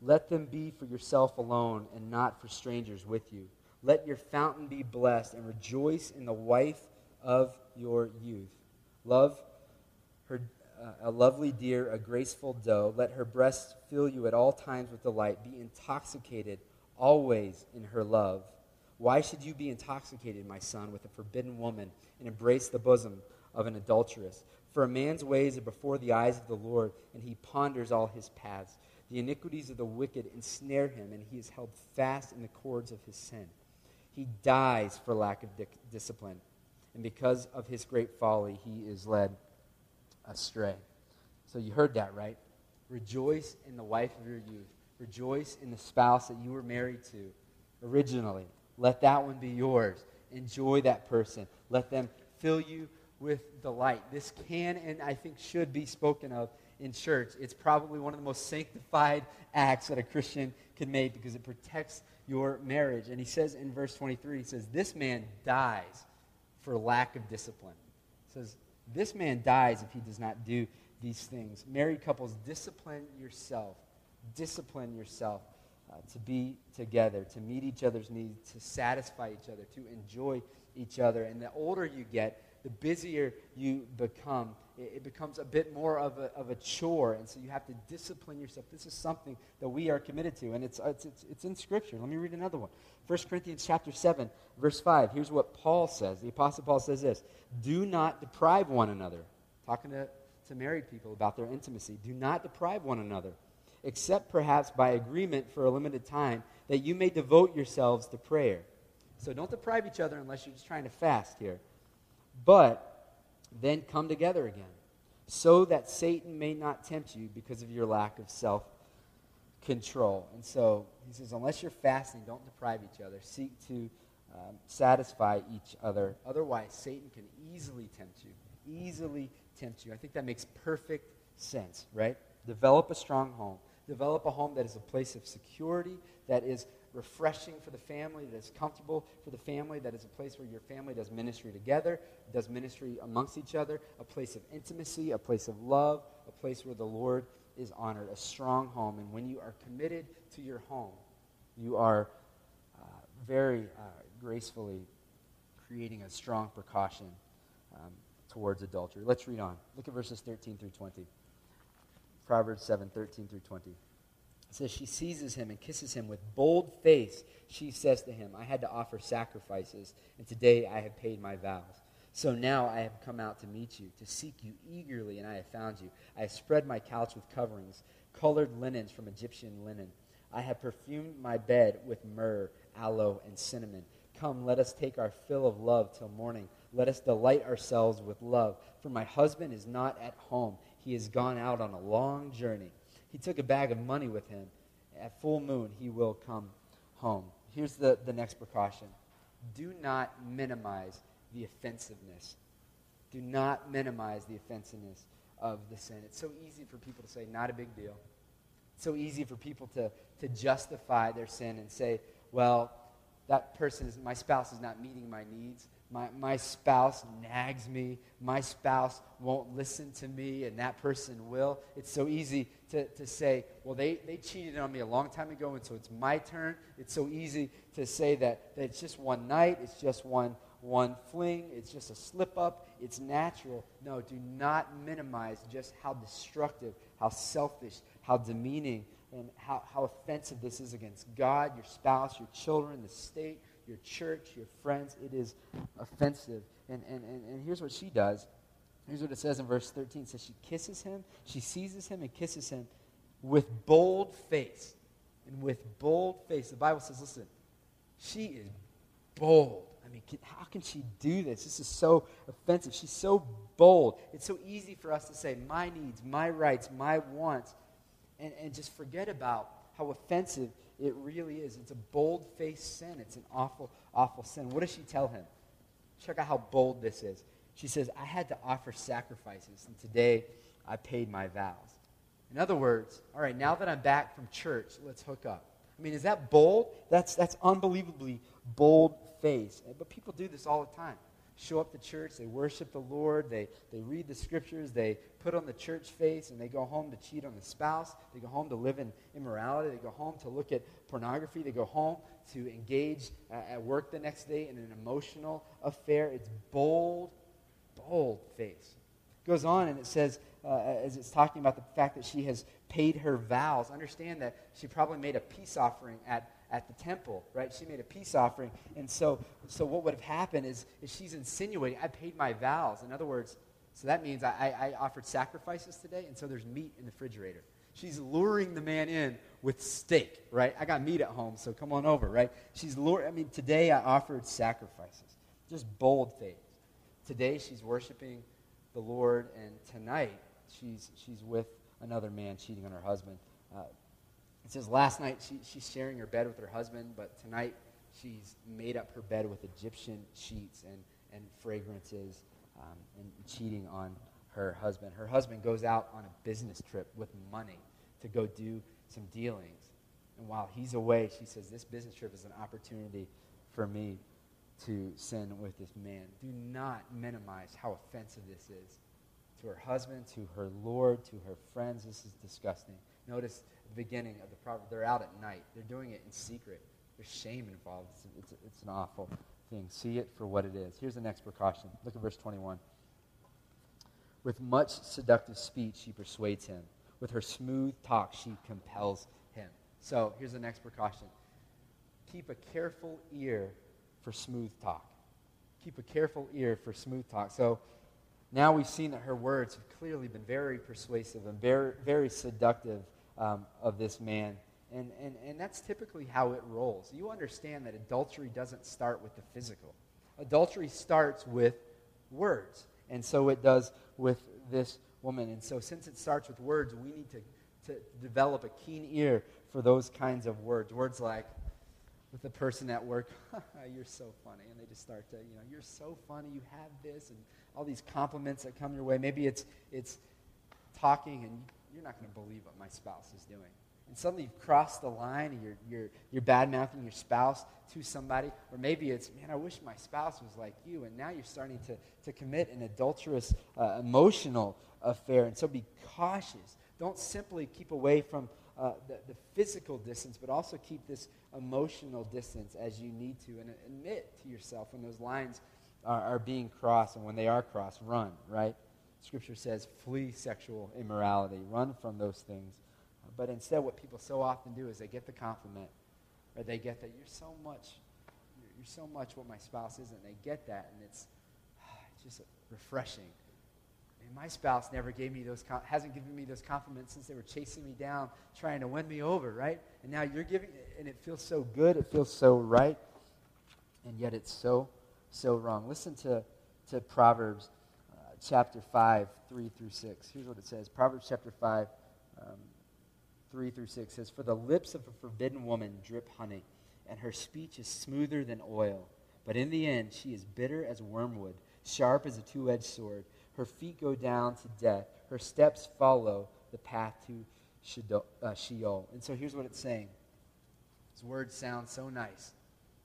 B: Let them be for yourself alone and not for strangers with you. Let your fountain be blessed and rejoice in the wife of your youth. Love her, uh, a lovely deer, a graceful doe. Let her breast fill you at all times with delight. Be intoxicated always in her love. Why should you be intoxicated, my son, with a forbidden woman and embrace the bosom of an adulteress? For a man's ways are before the eyes of the Lord, and he ponders all his paths. The iniquities of the wicked ensnare him, and he is held fast in the cords of his sin. He dies for lack of di- discipline and because of his great folly, he is led astray. So you heard that, right? Rejoice in the wife of your youth. Rejoice in the spouse that you were married to originally. Let that one be yours. Enjoy that person. Let them fill you with delight. This can and I think should be spoken of in church. It's probably one of the most sanctified acts that a Christian can make because it protects your marriage. And he says in verse 23, he says, This man dies for lack of discipline. It says, This man dies if he does not do these things. Married couples, discipline yourself. Discipline yourself uh, to be together, to meet each other's needs, to satisfy each other, to enjoy each other. And the older you get, the busier you become it, becomes a bit more of a, of a chore. And so you have to discipline yourself. This is something that we are committed to. And it's, uh, it's, it's, it's in Scripture. Let me read another one. 1 Corinthians chapter 7, verse 5. Here's what Paul says. The Apostle Paul says this Do not deprive one another. Talking to, to married people about their intimacy. Do not deprive one another, except perhaps by agreement for a limited time, that you may devote yourselves to prayer. So don't deprive each other unless you're just trying to fast here. But then come together again, so that Satan may not tempt you because of your lack of self control. And so he says, unless you're fasting, don't deprive each other. Seek to um, satisfy each other. Otherwise, Satan can easily tempt you. Easily tempt you. I think that makes perfect sense, right? Develop a strong home. Develop a home that is a place of security, that is refreshing for the family, that is comfortable for the family, that is a place where your family does ministry together, does ministry amongst each other, a place of intimacy, a place of love, a place where the Lord is honored, a strong home. And when you are committed to your home, you are uh, very uh, gracefully creating a strong precaution um, towards adultery. Let's read on. Look at verses 13 through 20. Proverbs 7 13 through 20. Says, She seizes him and kisses him with bold face. She says to him, I had to offer sacrifices, and today I have paid my vows. So now I have come out to meet you, to seek you eagerly, and I have found you. I have spread my couch with coverings, colored linens from Egyptian linen. I have perfumed my bed with myrrh, aloe, and cinnamon. Come, let us take our fill of love till morning. Let us delight ourselves with love. For my husband is not at home. He has gone out on a long journey. He took a bag of money with him. At full moon, he will come home. Here's the, the next precaution do not minimize the offensiveness. Do not minimize the offensiveness of the sin. It's so easy for people to say, not a big deal. It's so easy for people to, to justify their sin and say, well, that person is, my spouse is not meeting my needs. My, my spouse nags me. My spouse won't listen to me, and that person will. It's so easy to, to say, well, they, they cheated on me a long time ago, and so it's my turn. It's so easy to say that, that it's just one night, it's just one, one fling, it's just a slip up, it's natural. No, do not minimize just how destructive, how selfish, how demeaning, and how, how offensive this is against God, your spouse, your children, the state, your church, your friends. It is offensive. And, and, and, and here's what she does. Here's what it says in verse 13. It says she kisses him, she seizes him and kisses him with bold face. And with bold face. The Bible says, listen, she is bold. I mean, can, how can she do this? This is so offensive. She's so bold. It's so easy for us to say, my needs, my rights, my wants, and, and just forget about how offensive it really is. It's a bold faced sin. It's an awful, awful sin. What does she tell him? Check out how bold this is. She says, I had to offer sacrifices, and today I paid my vows. In other words, all right, now that I'm back from church, let's hook up. I mean, is that bold? That's, that's unbelievably bold face. But people do this all the time show up to church, they worship the Lord, they, they read the scriptures, they put on the church face, and they go home to cheat on the spouse, they go home to live in immorality, they go home to look at pornography, they go home to engage uh, at work the next day in an emotional affair. It's bold, bold face. It goes on and it says, uh, as it's talking about the fact that she has paid her vows, understand that she probably made a peace offering at at the temple, right? She made a peace offering. And so, so what would have happened is, is she's insinuating, I paid my vows. In other words, so that means I, I, offered sacrifices today, and so there's meat in the refrigerator. She's luring the man in with steak, right? I got meat at home, so come on over, right? She's luring, I mean, today I offered sacrifices. Just bold faith. Today she's worshiping the Lord, and tonight she's, she's with another man cheating on her husband. It says last night she, she's sharing her bed with her husband, but tonight she's made up her bed with Egyptian sheets and, and fragrances um, and cheating on her husband. Her husband goes out on a business trip with money to go do some dealings. And while he's away, she says, This business trip is an opportunity for me to sin with this man. Do not minimize how offensive this is to her husband, to her Lord, to her friends. This is disgusting. Notice the beginning of the proverb. They're out at night. They're doing it in secret. There's shame involved. It's, it's, it's an awful thing. See it for what it is. Here's the next precaution. Look at verse 21. With much seductive speech, she persuades him. With her smooth talk, she compels him. So here's the next precaution keep a careful ear for smooth talk. Keep a careful ear for smooth talk. So now we've seen that her words have clearly been very persuasive and very, very seductive um, of this man. And, and, and that's typically how it rolls. You understand that adultery doesn't start with the physical, adultery starts with words. And so it does with this woman. And so, since it starts with words, we need to, to develop a keen ear for those kinds of words. Words like, with the person at work, you're so funny. And they just start to, you know, you're so funny, you have this, and all these compliments that come your way. Maybe it's, it's talking, and you're not going to believe what my spouse is doing. And suddenly you've crossed the line, and you're, you're, you're bad mouthing your spouse to somebody. Or maybe it's, man, I wish my spouse was like you. And now you're starting to, to commit an adulterous, uh, emotional affair. And so be cautious. Don't simply keep away from uh, the, the physical distance, but also keep this emotional distance as you need to. And admit to yourself when those lines are, are being crossed, and when they are crossed, run, right? Scripture says, flee sexual immorality, run from those things. But instead, what people so often do is they get the compliment, or they get that you're so much, you're so much what my spouse is, and they get that, and it's, just refreshing and my spouse never gave me those, hasn't given me those compliments since they were chasing me down, trying to win me over, right? And now you're giving, and it feels so good, it feels so right, and yet it's so, so wrong. Listen to, to Proverbs chapter 5, 3 through 6. Here's what it says Proverbs chapter 5, um, 3 through 6 says, For the lips of a forbidden woman drip honey, and her speech is smoother than oil. But in the end, she is bitter as wormwood, sharp as a two edged sword. Her feet go down to death. Her steps follow the path to uh, Sheol. And so here's what it's saying. These words sound so nice.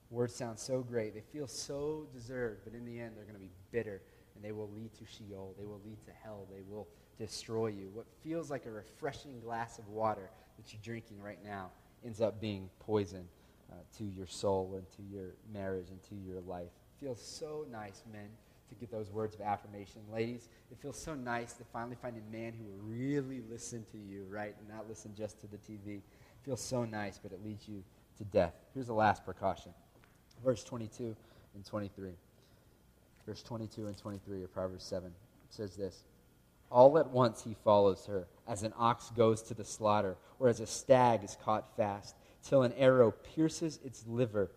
B: Words sound so great. They feel so deserved, but in the end, they're going to be bitter and they will lead to Sheol. They will lead to hell. They will destroy you. What feels like a refreshing glass of water that you're drinking right now ends up being poison uh, to your soul and to your marriage and to your life. It feels so nice, men to get those words of affirmation. Ladies, it feels so nice to finally find a man who will really listen to you, right? And not listen just to the TV. It feels so nice, but it leads you to death. Here's the last precaution verse 22 and 23. Verse 22 and 23 of Proverbs 7 says this All at once he follows her, as an ox goes to the slaughter, or as a stag is caught fast, till an arrow pierces its liver,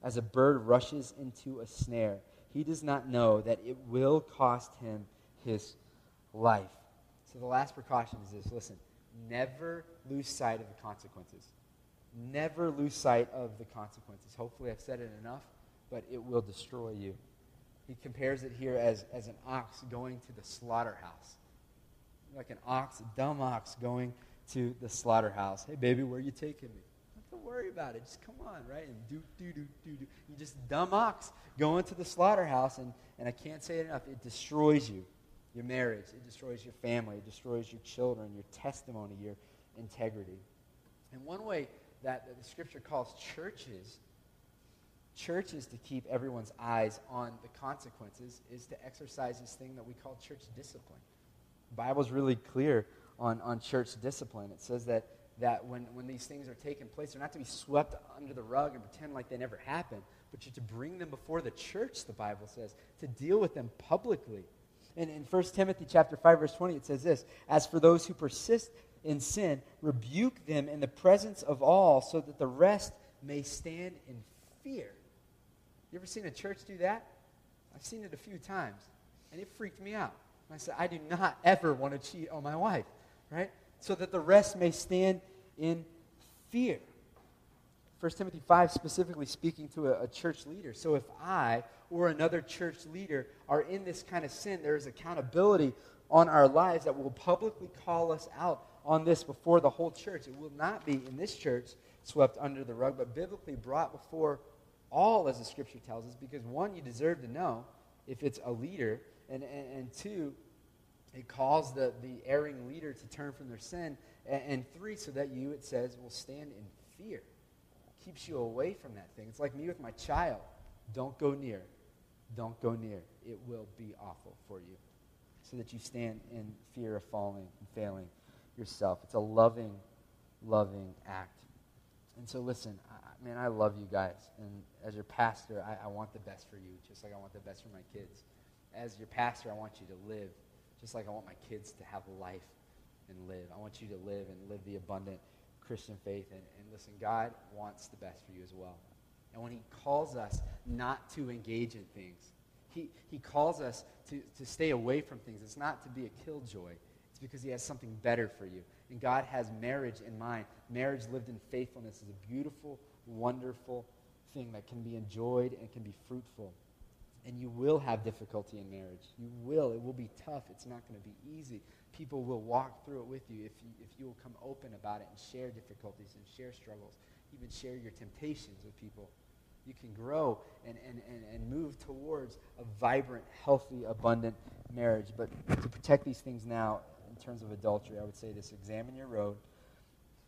B: as a bird rushes into a snare he does not know that it will cost him his life. So the last precaution is this listen, never lose sight of the consequences. Never lose sight of the consequences. Hopefully, I've said it enough, but it will destroy you. He compares it here as, as an ox going to the slaughterhouse. Like an ox, a dumb ox going to the slaughterhouse. Hey, baby, where are you taking me? Don't worry about it. Just come on, right? And do, do, do, do, do. You just dumb ox going to the slaughterhouse, and, and I can't say it enough. It destroys you, your marriage. It destroys your family. It destroys your children, your testimony, your integrity. And one way that, that the scripture calls churches, churches to keep everyone's eyes on the consequences, is to exercise this thing that we call church discipline. The Bible's really clear on, on church discipline. It says that that when, when these things are taking place, they're not to be swept under the rug and pretend like they never happened, but you're to bring them before the church, the Bible says, to deal with them publicly. And in 1 Timothy chapter 5, verse 20, it says this As for those who persist in sin, rebuke them in the presence of all, so that the rest may stand in fear. You ever seen a church do that? I've seen it a few times, and it freaked me out. I said, I do not ever want to cheat on my wife, right? So that the rest may stand in fear. 1 Timothy 5 specifically speaking to a, a, church leader. So if I or another church leader are in this kind of sin, there is accountability on our lives that will publicly call us out on this before the whole church. It will not be in this church swept under the rug, but biblically brought before all, as the scripture tells us, because one, you deserve to know if it's a leader, and, and, and two, it calls the, the erring leader to turn from their sin and, and three, so that you, it says, will stand in fear. It keeps you away from that thing. It's like me with my child. Don't go near. Don't go near. It will be awful for you. So that you stand in fear of falling and failing yourself. It's a loving, loving act. And so, listen, I, man, I love you guys. And as your pastor, I, I want the best for you, just like I want the best for my kids. As your pastor, I want you to live just like I want my kids to have life and live. I want you to live and live the abundant Christian faith. And, and listen, God wants the best for you as well. And when He calls us not to engage in things, He, he calls us to, to stay away from things. It's not to be a killjoy, it's because He has something better for you. And God has marriage in mind. Marriage lived in faithfulness is a beautiful, wonderful thing that can be enjoyed and can be fruitful. And you will have difficulty in marriage. You will. It will be tough. It's not going to be easy. People will walk through it with you if, you if you will come open about it and share difficulties and share struggles, even share your temptations with people. You can grow and, and, and, and move towards a vibrant, healthy, abundant marriage. But to protect these things now, terms of adultery, I would say this examine your road,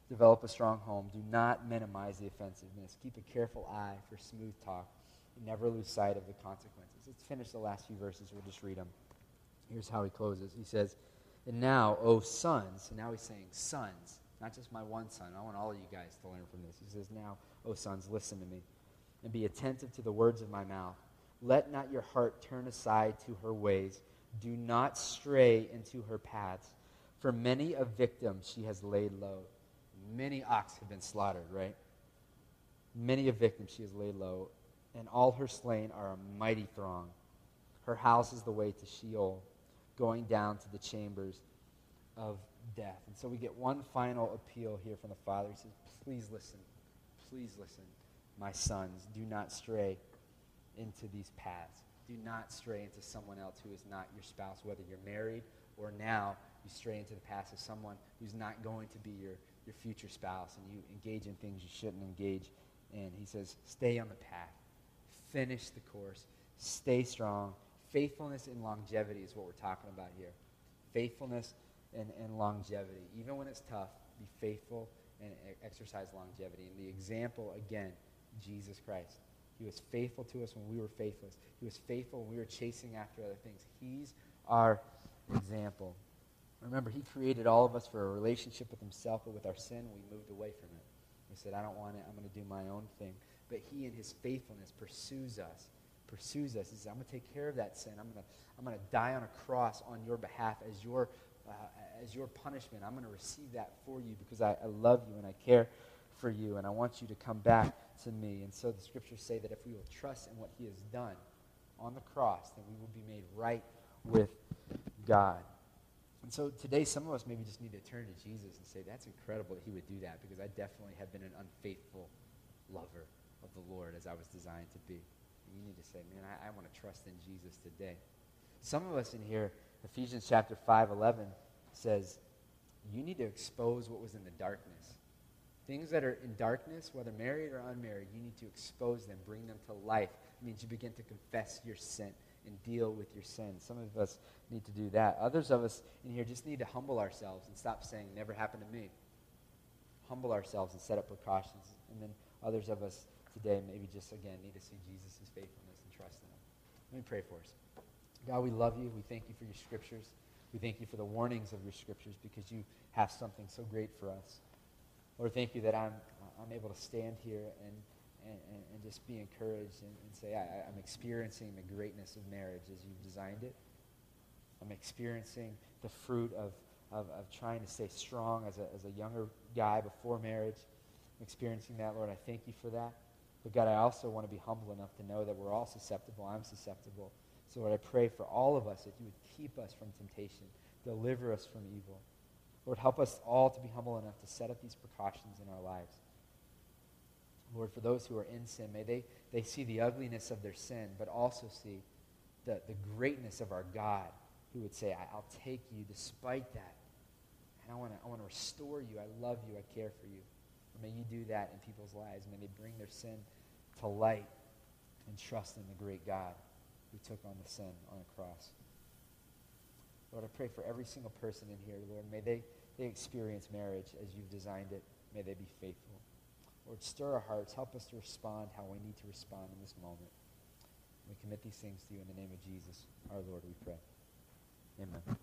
B: develop a strong home. Do not minimize the offensiveness. Keep a careful eye for smooth talk. And never lose sight of the consequences. Let's finish the last few verses. We'll just read them. Here's how he closes. He says, And now, O sons, and now he's saying sons, not just my one son. I want all of you guys to learn from this. He says, Now, O sons, listen to me, and be attentive to the words of my mouth. Let not your heart turn aside to her ways. Do not stray into her paths. For many a victim she has laid low. Many ox have been slaughtered, right? Many a victim she has laid low, and all her slain are a mighty throng. Her house is the way to Sheol, going down to the chambers of death. And so we get one final appeal here from the Father. He says, Please listen. Please listen, my sons. Do not stray into these paths. Do not stray into someone else who is not your spouse, whether you're married or now you stray into the past of someone who's not going to be your, your future spouse and you engage in things you shouldn't engage in. He says, Stay on the path finish the course, stay strong. Faithfulness and longevity is what we're talking about here. Faithfulness and, and longevity. Even when it's tough, be faithful and exercise longevity. And the example, again, Jesus Christ. He was faithful to us when we were faithless. He was faithful when we were chasing after other things. He's our example. Remember, He created all of us for a relationship with Himself, but with our sin, we moved away from it. He said, I don't want it. I'm going to do my own thing. But he in his faithfulness pursues us pursues us. He says i'm going to take care of that sin. I'm going to i'm going to die on a cross on your behalf as your uh, as your punishment. I'm going to receive that for you because I, I love you and i care for you and i want you to come back to me. And so the scriptures say that if we will trust in what he has done on the cross then we will be made right with god and so today, some of us maybe just need to turn to Jesus and say, That's incredible that he would do that because I definitely have been an unfaithful lover of the Lord as I was designed to be. And you need to say, man, I, I want to trust in Jesus today. Some of us in here, Ephesians chapter 5, 11 says, you need to expose what was in the darkness. Things that are in darkness, whether married or unmarried, you need to expose them, bring them to life. It means you begin to confess your sin and deal with your sin. Some of us need to do that. Others of us in here just need to humble ourselves and stop saying, never happened to me. Humble ourselves and set up precautions. And then others of us today maybe just, again, need to see Jesus' faithfulness and trust in him. Let me pray for us. God, we love you. We thank you for your scriptures. We thank you for the warnings of your scriptures because you have something so great for us. Lord, thank you that I'm, I'm able to stand here and, and, and just be encouraged and, and say, I, I'm experiencing the greatness of marriage as you've designed it. I'm experiencing the fruit of, of, of trying to stay strong as a, as a younger guy before marriage. I'm experiencing that, Lord. I thank you for that. But God, I also want to be humble enough to know that we're all susceptible. I'm susceptible. So, Lord, I pray for all of us that you would keep us from temptation, deliver us from evil. Lord, help us all to be humble enough to set up these precautions in our lives. Lord, for those who are in sin, may they, they see the ugliness of their sin, but also see the, the greatness of our God who would say, I'll take you despite that. And I want to I wanna restore you. I love you. I care for you. May you do that in people's lives. May they bring their sin to light and trust in the great God who took on the sin on the cross. Lord, I pray for every single person in here, Lord. May they, they experience marriage as you've designed it. May they be faithful. Lord, stir our hearts. Help us to respond how we need to respond in this moment. We commit these things to you in the name of Jesus, our Lord, we pray. Amen.